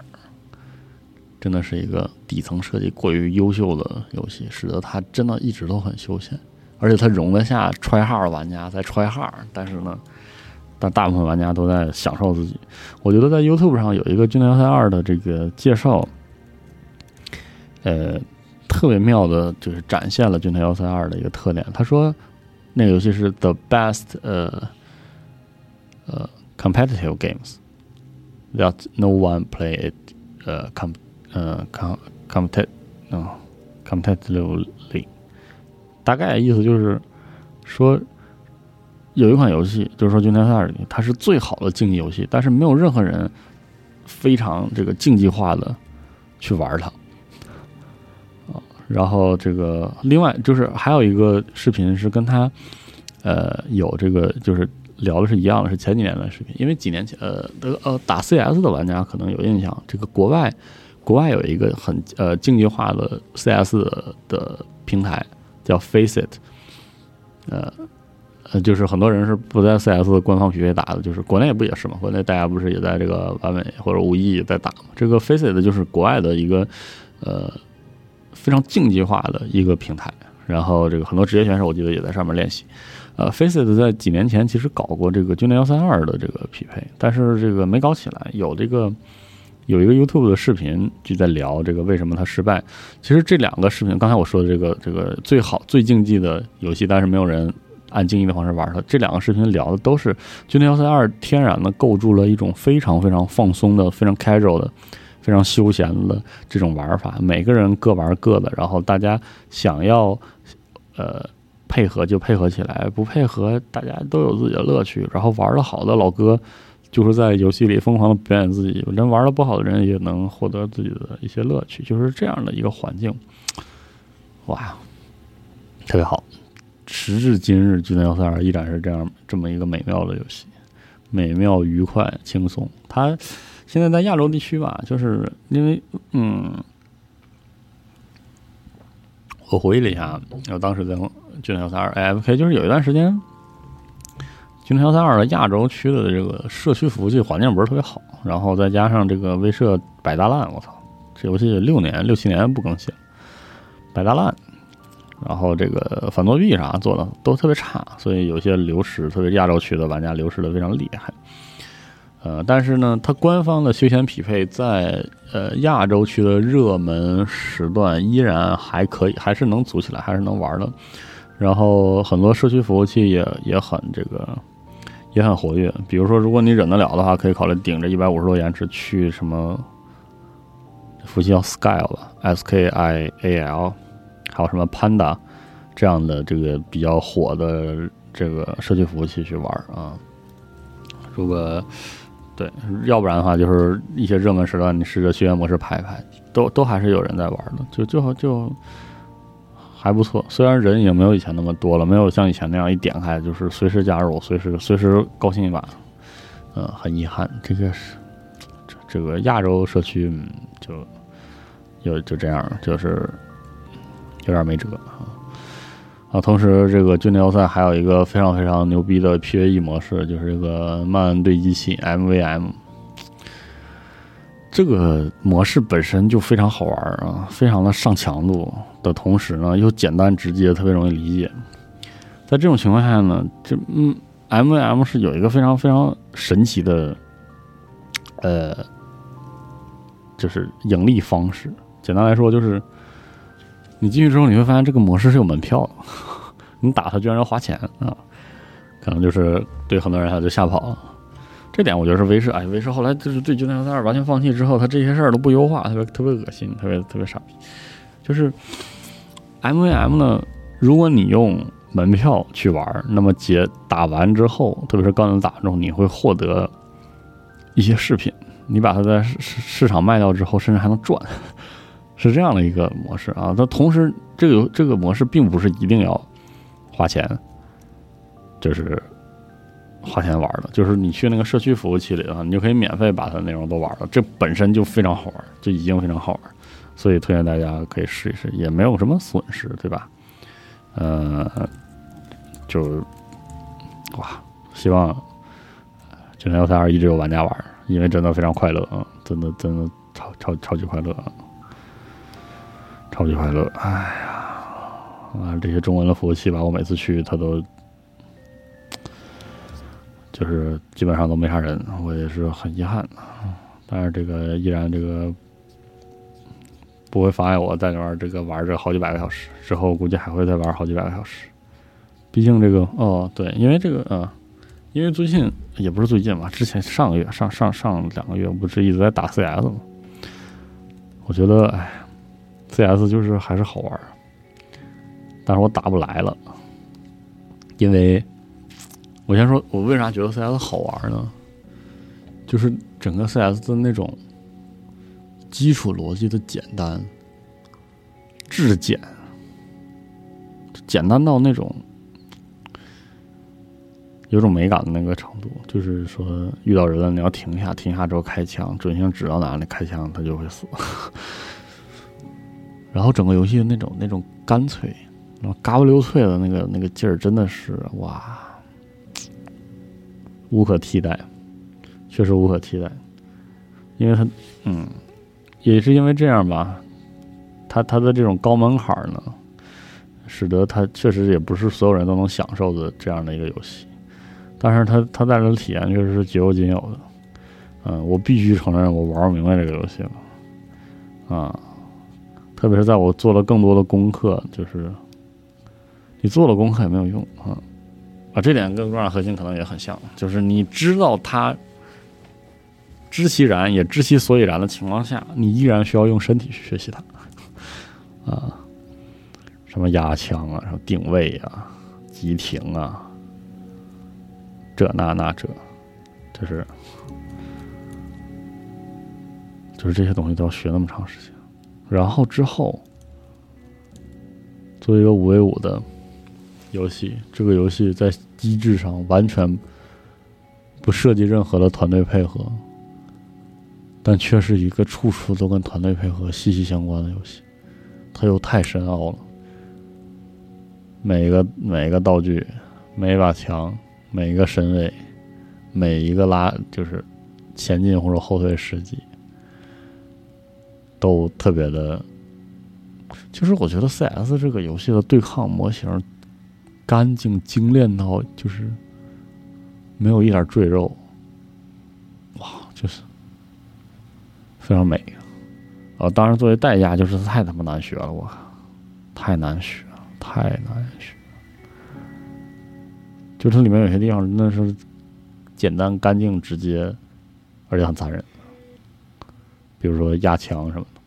真的是一个底层设计过于优秀的游戏，使得它真的一直都很休闲，而且它容得下 try hard 玩家在 try hard，但是呢，但大部分玩家都在享受自己。我觉得在 YouTube 上有一个《军团幺三二》的这个介绍。呃，特别妙的就是展现了《军团幺三二》的一个特点。他说，那个游戏是 the best 呃呃 competitive games that no one play it 呃 com 呃 com competitive 嗯 competitively。大概意思就是说，有一款游戏，就是说《军团幺三二》里，它是最好的竞技游戏，但是没有任何人非常这个竞技化的去玩它。然后这个另外就是还有一个视频是跟他，呃，有这个就是聊的是一样的，是前几年的视频。因为几年前，呃，呃，打 CS 的玩家可能有印象，这个国外国外有一个很呃竞技化的 CS 的平台叫 Faceit，呃呃，就是很多人是不在 CS 官方匹配打的，就是国内不也是嘛？国内大家不是也在这个完美或者无意在打嘛？这个 Faceit 就是国外的一个呃。非常竞技化的一个平台，然后这个很多职业选手我记得也在上面练习。呃，Faceit 在几年前其实搞过这个军团幺三二的这个匹配，但是这个没搞起来。有这个有一个 YouTube 的视频就在聊这个为什么它失败。其实这两个视频，刚才我说的这个这个最好最竞技的游戏，但是没有人按竞技的方式玩它。这两个视频聊的都是军团幺三二天然的构筑了一种非常非常放松的、非常 casual 的。非常休闲的这种玩法，每个人各玩各的，然后大家想要呃配合就配合起来，不配合大家都有自己的乐趣。然后玩的好的老哥就是在游戏里疯狂的表演自己，人玩的不好的人也能获得自己的一些乐趣，就是这样的一个环境。哇，特别好！时至今日，《巨人幺三二》依然是这样这么一个美妙的游戏，美妙、愉快、轻松。它。现在在亚洲地区吧，就是因为嗯，我我回忆了一下，我当时在《军团要塞二》AFK，就是有一段时间，《军团要塞二》的亚洲区的这个社区服务器环境不是特别好，然后再加上这个威慑摆大烂，我操，这游戏六年六七年不更新，摆大烂，然后这个反作弊啥做的都特别差，所以有些流失，特别亚洲区的玩家流失的非常厉害。呃，但是呢，它官方的休闲匹配在呃亚洲区的热门时段依然还可以，还是能组起来，还是能玩的。然后很多社区服务器也也很这个也很活跃。比如说，如果你忍得了的话，可以考虑顶着一百五十多延迟去什么服务器叫 Scale 吧，S K I A L，还有什么 Panda 这样的这个比较火的这个社区服务器去玩啊。如果对，要不然的话，就是一些热门时段，你试着学员模式排一排，都都还是有人在玩的，就就就还不错。虽然人已经没有以前那么多了，没有像以前那样一点开就是随时加入，随时随时高兴一把。嗯，很遗憾，这个是这这个亚洲社区就就就这样，就是有点没辙啊。啊，同时这个军团要塞还有一个非常非常牛逼的 PVE 模式，就是这个慢对机器 MVM。这个模式本身就非常好玩啊，非常的上强度的同时呢，又简单直接，特别容易理解。在这种情况下呢，这嗯，MVM 是有一个非常非常神奇的，呃，就是盈利方式。简单来说，就是。你进去之后，你会发现这个模式是有门票的，[LAUGHS] 你打它居然要花钱啊！可能就是对很多人他就吓跑了。这点我觉得是威士，哎，威士后来就是对《军团要塞二》完全放弃之后，他这些事儿都不优化，特别特别恶心，特别特别傻逼。就是 MVM 呢，如果你用门票去玩，那么解打完之后，特别是高能打中，你会获得一些饰品，你把它在市市场卖掉之后，甚至还能赚。[LAUGHS] 是这样的一个模式啊，但同时这个这个模式并不是一定要花钱，就是花钱玩的，就是你去那个社区服务器里啊，你就可以免费把它的内容都玩了，这本身就非常好玩，就已经非常好玩，所以推荐大家可以试一试，也没有什么损失，对吧？呃，就哇，希望《九零幺三二》一直有玩家玩，因为真的非常快乐啊，真的真的超超超级快乐啊！超级快乐，哎呀，啊，这些中文的服务器吧，我每次去它都就是基本上都没啥人，我也是很遗憾。但是这个依然这个不会妨碍我在那玩这个玩这好几百个小时，之后估计还会再玩好几百个小时。毕竟这个哦，对，因为这个嗯，因为最近也不是最近吧，之前上个月上上上两个月不是一直在打 CS 吗？我觉得哎。C.S 就是还是好玩，但是我打不来了，因为我先说，我为啥觉得 C.S 好玩呢？就是整个 C.S 的那种基础逻辑的简单、质简，简单到那种有种美感的那个程度。就是说，遇到人了，你要停下，停下之后开枪，准星指到哪里开枪，他就会死。[LAUGHS] 然后整个游戏的那种那种干脆，然后嘎不溜脆的那个那个劲儿，真的是哇，无可替代，确实无可替代。因为它，嗯，也是因为这样吧，它它的这种高门槛呢，使得它确实也不是所有人都能享受的这样的一个游戏。但是它它带来的体验确实是绝无仅有的。嗯，我必须承认，我玩不明白这个游戏了，啊。特别是在我做了更多的功课，就是你做了功课也没有用啊啊！这点跟《微软核心可能也很像，就是你知道它知其然也知其所以然的情况下，你依然需要用身体去学习它啊，什么压枪啊，什么定位啊，急停啊，这那那这，就是就是这些东西都要学那么长时间。然后之后，做一个五 v 五的游戏，这个游戏在机制上完全不涉及任何的团队配合，但却是一个处处都跟团队配合息息相关的游戏。它又太深奥了，每一个每一个道具，每一把枪，每一个身位，每一个拉就是前进或者后退时机，都特别的。就是我觉得 CS 这个游戏的对抗模型干净精炼到就是没有一点赘肉，哇，就是非常美啊！当然，作为代价就是太他妈难学了，我靠，太难学了，太难学。就它里面有些地方那是简单、干净、直接，而且很残忍，比如说压枪什么的。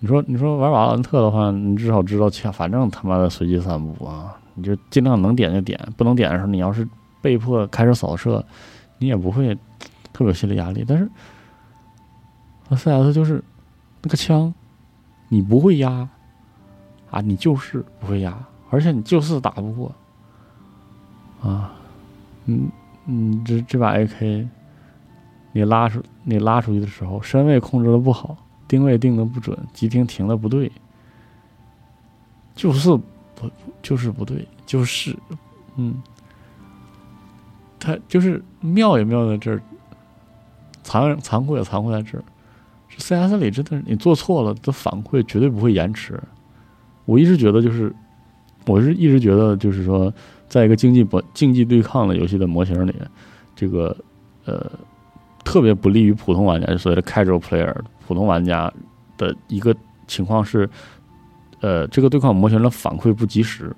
你说，你说玩瓦兰特的话，你至少知道枪，反正他妈的随机散布啊，你就尽量能点就点，不能点的时候，你要是被迫开始扫射，你也不会特别有心理压力。但是那，CS 就是那个枪，你不会压啊，你就是不会压，而且你就是打不过啊，嗯嗯，这这把 AK，你拉出你拉出去的时候，身位控制的不好。定位定的不准，急停停的不对，就是不就是不对，就是，嗯，他就是妙也妙在这儿，残残酷也残酷在这儿。C.S. 里真的，你做错了的反馈绝对不会延迟。我一直觉得，就是我是一直觉得，就是说，在一个竞技不竞技对抗的游戏的模型里，这个呃。特别不利于普通玩家，就所谓的 casual player，普通玩家的一个情况是，呃，这个对抗模型的反馈不及时，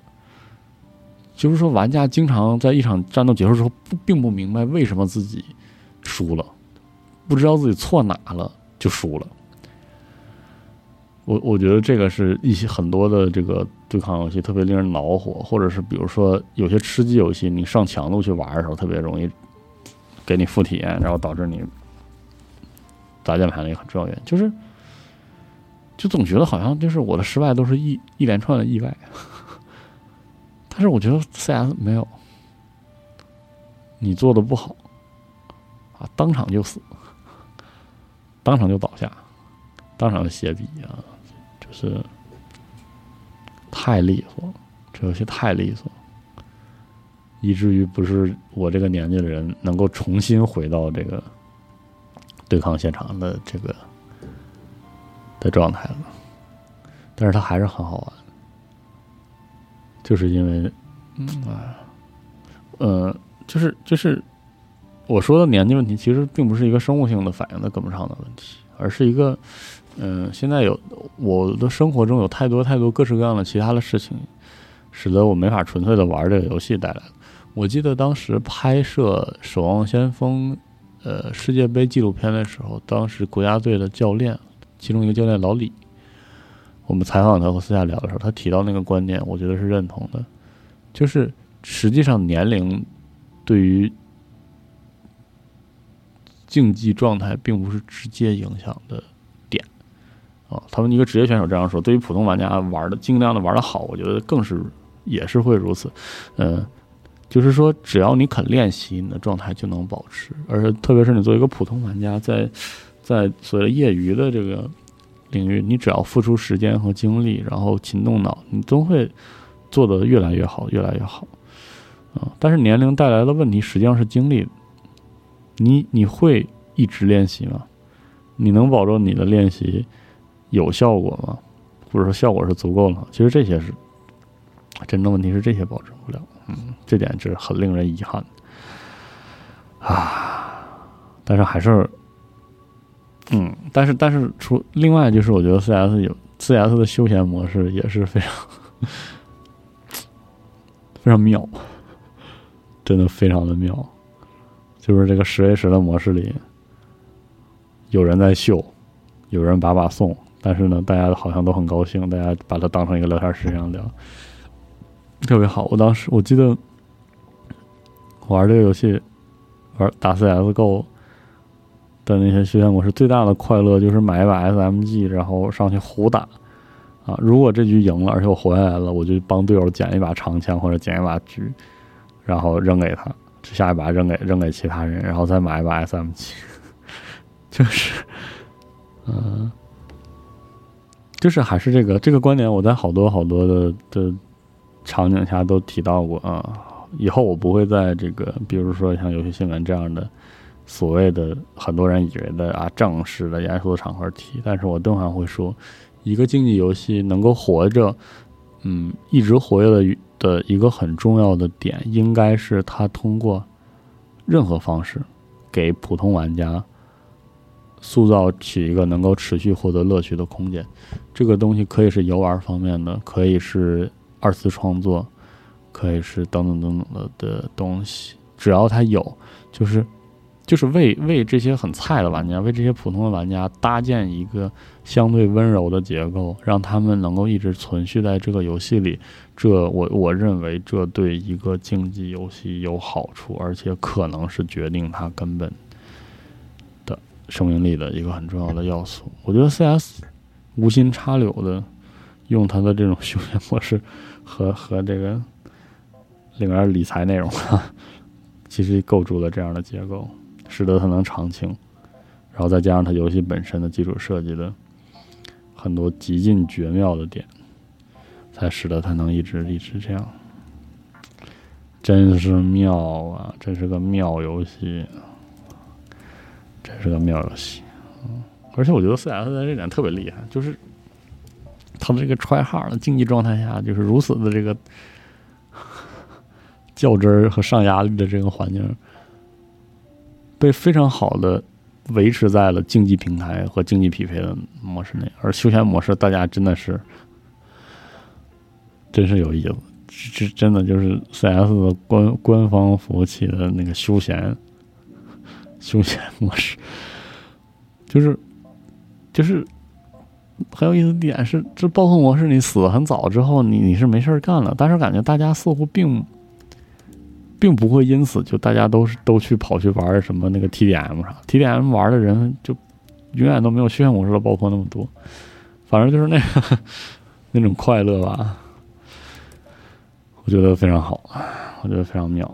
就是说，玩家经常在一场战斗结束之后，不并不明白为什么自己输了，不知道自己错哪了就输了。我我觉得这个是一些很多的这个对抗游戏特别令人恼火，或者是比如说有些吃鸡游戏，你上强度去玩的时候，特别容易。给你负体验，然后导致你砸键盘的一个很重要原因，就是就总觉得好像就是我的失败都是一一连串的意外，但是我觉得 CS 没有，你做的不好啊，当场就死，当场就倒下，当场就歇笔啊，就是太利索，这游戏太利索。以至于不是我这个年纪的人能够重新回到这个对抗现场的这个的状态了，但是它还是很好玩，就是因为，嗯啊，呃，就是就是我说的年纪问题，其实并不是一个生物性的反应的跟不上的问题，而是一个，嗯，现在有我的生活中有太多太多各式各样的其他的事情，使得我没法纯粹的玩这个游戏带来的。我记得当时拍摄《守望先锋》呃世界杯纪录片的时候，当时国家队的教练，其中一个教练老李，我们采访他和私下聊的时候，他提到那个观点，我觉得是认同的，就是实际上年龄对于竞技状态并不是直接影响的点啊。他们一个职业选手这样说，对于普通玩家玩的尽量的玩的好，我觉得更是也是会如此，嗯。就是说，只要你肯练习，你的状态就能保持。而特别是你作为一个普通玩家，在在所谓业余的这个领域，你只要付出时间和精力，然后勤动脑，你都会做得越来越好，越来越好。啊！但是年龄带来的问题实际上是精力。你你会一直练习吗？你能保证你的练习有效果吗？或者说效果是足够了？其实这些是真正问题，是这些保证不了。嗯，这点是很令人遗憾啊！但是还是，嗯，但是但是除另外就是，我觉得 CS 有 CS 的休闲模式也是非常 [LAUGHS] 非常妙，真的非常的妙。就是这个十 A 十的模式里，有人在秀，有人把把送，但是呢，大家好像都很高兴，大家把它当成一个聊天室一样聊。特别好，我当时我记得玩这个游戏，玩打 CSGO 的那些休闲模式，最大的快乐就是买一把 SMG，然后上去胡打啊！如果这局赢了，而且我活下来了，我就帮队友捡一把长枪或者捡一把狙，然后扔给他，下一把扔给扔给其他人，然后再买一把 SMG，[LAUGHS] 就是，嗯，就是还是这个这个观点，我在好多好多的的。场景下都提到过啊。以后我不会在这个，比如说像游戏新闻这样的所谓的很多人以为的啊正式的严肃的场合提，但是我经常会说，一个竞技游戏能够活着，嗯，一直活跃的的一个很重要的点，应该是它通过任何方式给普通玩家塑造起一个能够持续获得乐趣的空间。这个东西可以是游玩方面的，可以是二次创作。可以是等等等等的的东西，只要它有，就是就是为为这些很菜的玩家，为这些普通的玩家搭建一个相对温柔的结构，让他们能够一直存续在这个游戏里。这我我认为这对一个竞技游戏有好处，而且可能是决定它根本的生命力的一个很重要的要素。我觉得 CS 无心插柳的用它的这种休闲模式和和这个。里面理财内容啊，其实构筑了这样的结构，使得它能长青，然后再加上它游戏本身的基础设计的很多极尽绝妙的点，才使得它能一直一直这样。真是妙啊！真是个妙游戏，真是个妙游戏。嗯，而且我觉得 CS 在这点特别厉害，就是它的这个 try hard 的竞技状态下，就是如此的这个。[LAUGHS] 较真儿和上压力的这个环境，被非常好的维持在了竞技平台和竞技匹配的模式内，而休闲模式大家真的是，真是有意思，这真的就是 CS 官官方服务器的那个休闲休闲模式，就是就是很有意思点是，这爆破模式你死的很早之后，你你是没事干了，但是感觉大家似乎并。并不会因此就大家都是都去跑去玩什么那个 TDM 啥，TDM 玩的人就永远都没有休闲模式的爆破那么多，反正就是那个那种快乐吧，我觉得非常好，我觉得非常妙，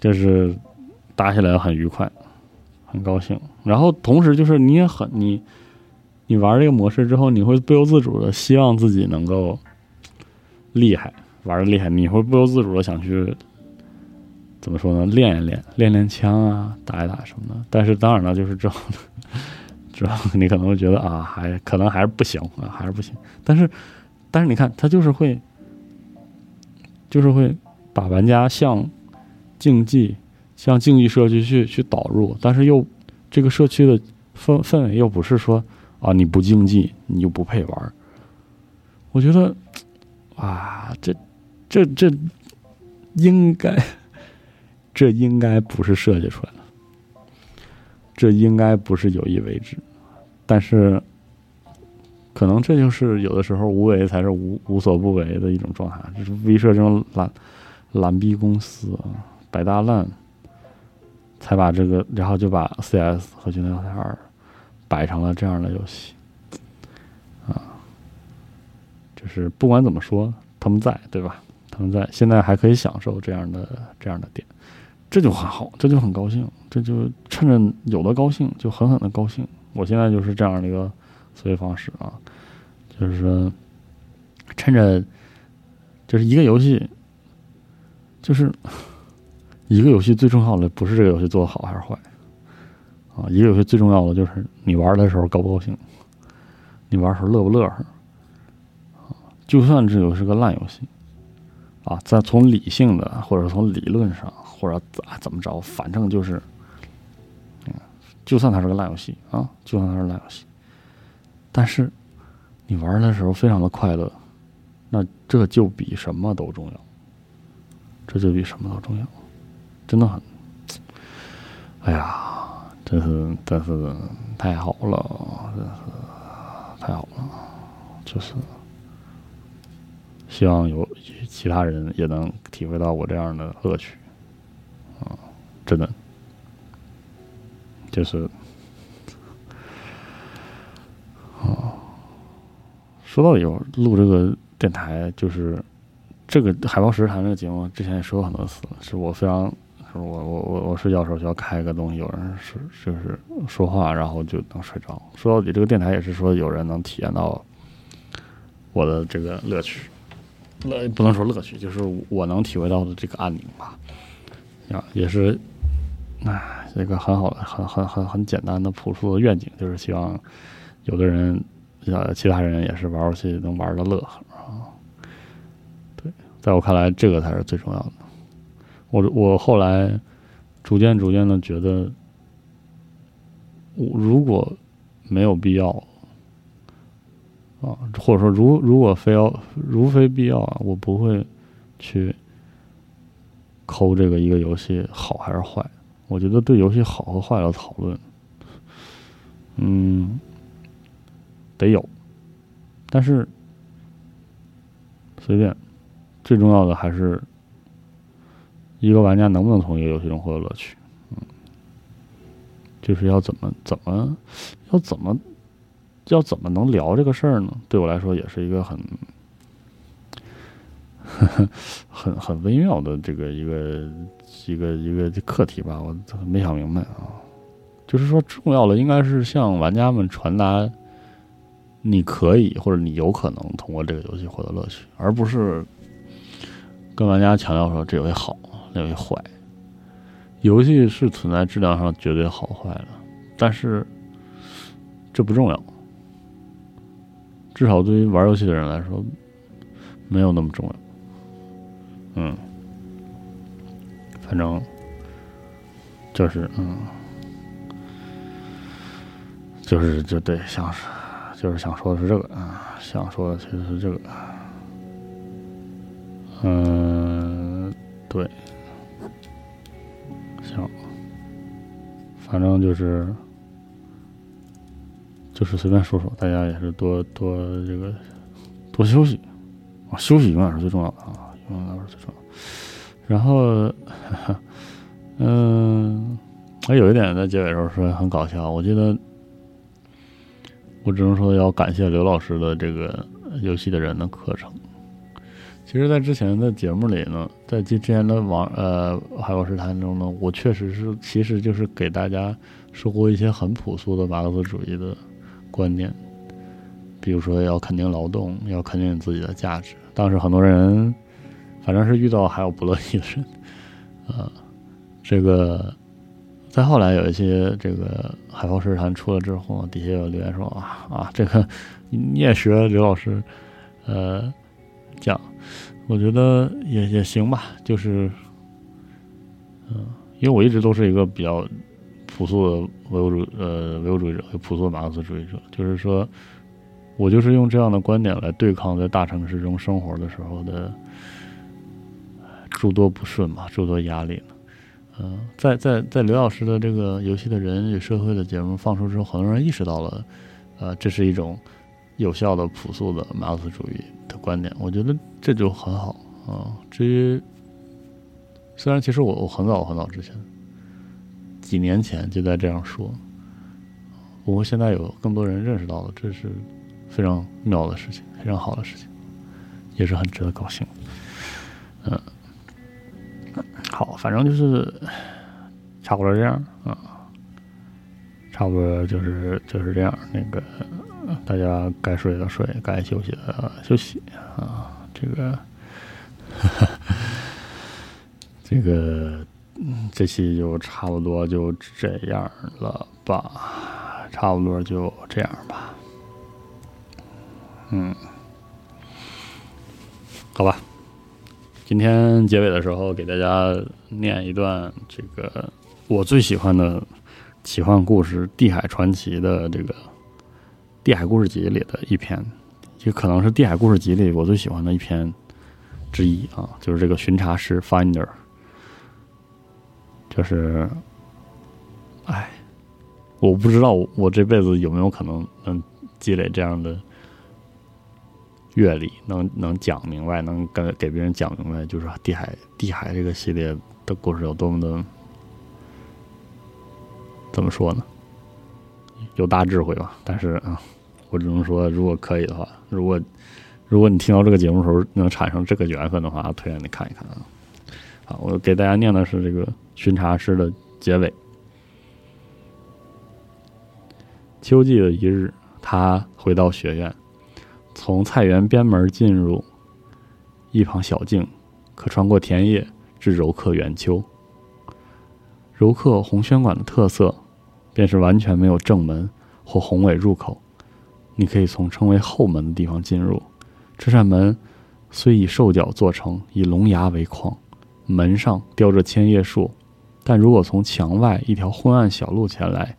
就是打起来很愉快，很高兴。然后同时就是你也很你你玩这个模式之后，你会不由自主的希望自己能够厉害，玩的厉害，你会不由自主的想去。怎么说呢？练一练，练练枪啊，打一打什么的。但是当然了，就是之后，之后你可能会觉得啊，还可能还是不行啊，还是不行。但是，但是你看，他就是会，就是会把玩家向竞技、向竞技社区去去导入，但是又这个社区的氛氛围又不是说啊，你不竞技你就不配玩。我觉得，[TSK] 啊，这这这应该。这应该不是设计出来的，这应该不是有意为之，但是，可能这就是有的时候无为才是无无所不为的一种状态。就是威慑这种懒懒逼公司，摆大烂，才把这个，然后就把 CS 和军队要塞二摆成了这样的游戏，啊，就是不管怎么说，他们在，对吧？他们在，现在还可以享受这样的这样的点。这就很好，这就很高兴，这就趁着有的高兴就狠狠的高兴。我现在就是这样的一个思维方式啊，就是说，趁着就是一个游戏，就是 [LAUGHS] 一个游戏最重要的不是这个游戏做的好还是坏啊，一个游戏最重要的就是你玩的时候高不高兴，你玩时候乐不乐呵啊，就算这游戏是个烂游戏啊，在从理性的或者从理论上。或者咋怎么着，反正就是，嗯，就算它是个烂游戏啊，就算它是烂游戏，但是你玩的时候非常的快乐，那这就比什么都重要，这就比什么都重要，真的很，哎呀，真是真是太好了，真是太好了，就是希望有其他人也能体会到我这样的乐趣。啊真的，就是，啊，说到底，录这个电台，就是这个海豹食谈这个节目，之前也说过很多次，是我非常，是我我我我睡觉时候需要开一个东西，有人是就是说话，然后就能睡着。说到底，这个电台也是说有人能体验到我的这个乐趣，乐不能说乐趣，就是我能体会到的这个安宁吧。啊，也是，哎，这个很好的、很很很很简单的朴素的愿景，就是希望有的人，呃，其他人也是玩游戏能玩的乐呵啊。对，在我看来，这个才是最重要的。我我后来逐渐逐渐的觉得，我如果没有必要。啊，或者说，如如果非要，如非必要啊，我不会去抠这个一个游戏好还是坏。我觉得对游戏好和坏的讨论，嗯，得有，但是随便，最重要的还是一个玩家能不能从一个游戏中获得乐趣。嗯，就是要怎么怎么要怎么。要怎么能聊这个事儿呢？对我来说也是一个很、[LAUGHS] 很很微妙的这个一个一个一个课题吧。我没想明白啊。就是说，重要的应该是向玩家们传达，你可以或者你有可能通过这个游戏获得乐趣，而不是跟玩家强调说这游戏好，那游戏坏。游戏是存在质量上绝对好坏的，但是这不重要。至少对于玩游戏的人来说，没有那么重要。嗯，反正就是嗯，就是就对，想是就是想说的是这个啊，想说的其实是这个。嗯，对，行，反正就是。就是随便说说，大家也是多多这个多休息啊，休息永远是最重要的啊，永远是最重要。然后，嗯，还有一点在结尾时候说很搞笑，我记得我只能说要感谢刘老师的这个游戏的人的课程。其实，在之前的节目里呢，在之前的网呃海报师谈中呢，我确实是其实就是给大家说过一些很朴素的马克思主义的。观念，比如说要肯定劳动，要肯定自己的价值。当时很多人，反正是遇到还有不乐意的人，啊，[LAUGHS] 这个再后来有一些这个海豹诗坛出了之后，底下有留言说啊啊，这个你也学刘老师，呃，讲，我觉得也也行吧，就是，嗯，因为我一直都是一个比较。朴素的唯物主呃唯物主义者和朴素的马克思主义者，就是说，我就是用这样的观点来对抗在大城市中生活的时候的诸多不顺嘛，诸多压力呢。嗯，在在在刘老师的这个游戏的人与社会的节目放出之后，很多人意识到了，呃，这是一种有效的朴素的马克思主义的观点。我觉得这就很好啊。至于虽然其实我我很早很早之前。几年前就在这样说，不过现在有更多人认识到了，这是非常妙的事情，非常好的事情，也是很值得高兴。嗯，好，反正就是差不多这样啊，差不多就是就是这样。那个大家该睡的睡，该休息的休息啊。这个，[LAUGHS] 这个。嗯，这期就差不多就这样了吧，差不多就这样吧。嗯，好吧。今天结尾的时候给大家念一段这个我最喜欢的奇幻故事《地海传奇》的这个《地海故事集》里的一篇，也可能是《地海故事集》里我最喜欢的一篇之一啊，就是这个巡查师 Finder。就是，哎，我不知道我这辈子有没有可能能积累这样的阅历，能能讲明白，能跟给别人讲明白，就是地海地海这个系列的故事有多么的，怎么说呢？有大智慧吧。但是啊，我只能说，如果可以的话，如果如果你听到这个节目的时候能产生这个缘分的话，推荐你看一看啊。好，我给大家念的是这个。巡查师的结尾。秋季的一日，他回到学院，从菜园边门进入，一旁小径可穿过田野至柔客园丘。柔客红轩馆的特色，便是完全没有正门或宏伟入口，你可以从称为后门的地方进入。这扇门虽以兽角做成，以龙牙为框，门上雕着千叶树，但如果从墙外一条昏暗小路前来，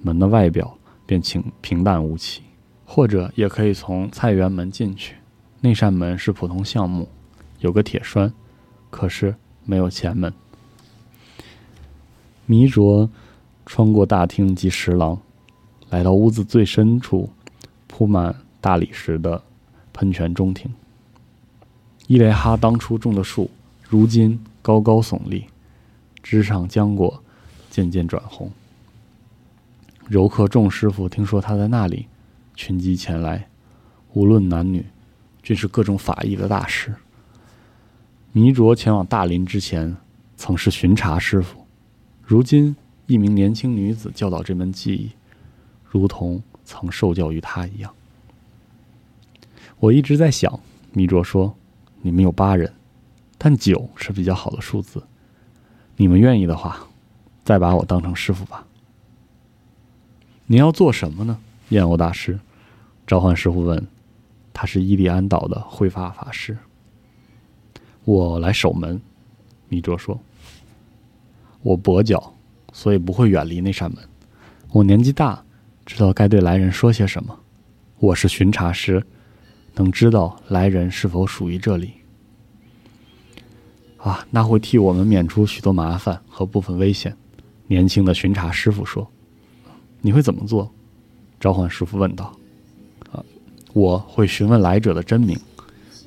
门的外表便清平淡无奇。或者也可以从菜园门进去，那扇门是普通橡木，有个铁栓，可是没有前门。迷卓穿过大厅及石廊，来到屋子最深处，铺满大理石的喷泉中庭。伊雷哈当初种的树，如今高高耸立，枝上浆果渐渐转红。柔克众师傅听说他在那里，群集前来，无论男女，均是各种法艺的大师。弥卓前往大林之前，曾是巡查师傅。如今，一名年轻女子教导这门技艺，如同曾受教于他一样。我一直在想，弥卓说：“你们有八人，但九是比较好的数字。你们愿意的话，再把我当成师傅吧。”您要做什么呢？燕鸥大师，召唤师傅问。他是伊利安岛的会发法师。我来守门，米卓说。我跛脚，所以不会远离那扇门。我年纪大，知道该对来人说些什么。我是巡查师，能知道来人是否属于这里。啊，那会替我们免除许多麻烦和部分危险。年轻的巡查师傅说：“你会怎么做？”召唤师傅问道。“啊，我会询问来者的真名。”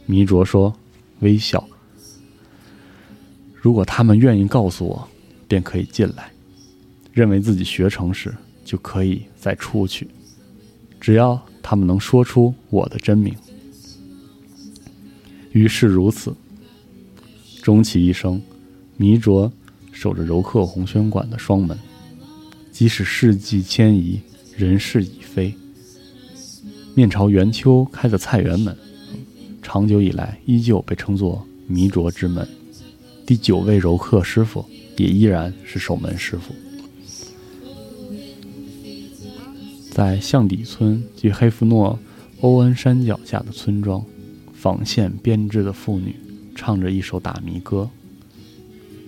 迷卓说，微笑。如果他们愿意告诉我。便可以进来，认为自己学成时就可以再出去，只要他们能说出我的真名。于是如此，终其一生，迷卓守着柔克红轩馆的双门，即使世纪迁移，人事已非，面朝元秋开的菜园门，长久以来依旧被称作迷卓之门。第九位柔克师傅。也依然是守门师傅。在象底村及黑弗诺欧恩山脚下的村庄，纺线编织的妇女唱着一首打迷歌。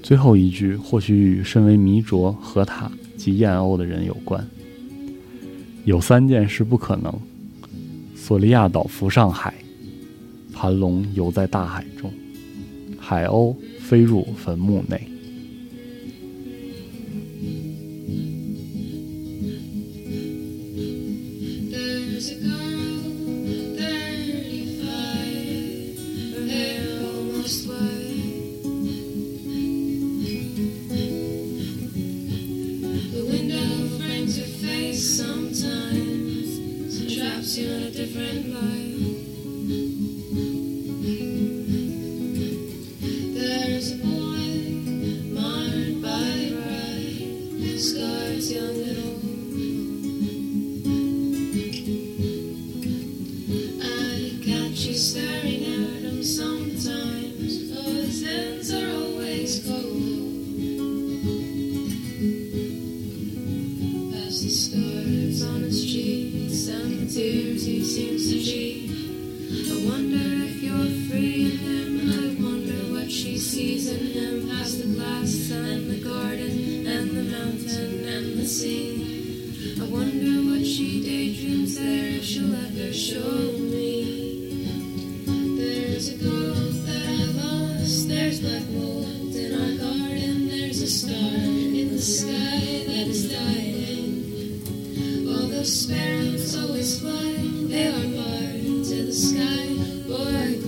最后一句或许与身为迷卓、和塔及燕鸥的人有关。有三件事不可能：索利亚岛浮上海，盘龙游在大海中，海鸥飞入坟墓内。the sparrows always fly, they are barred to the sky, boy.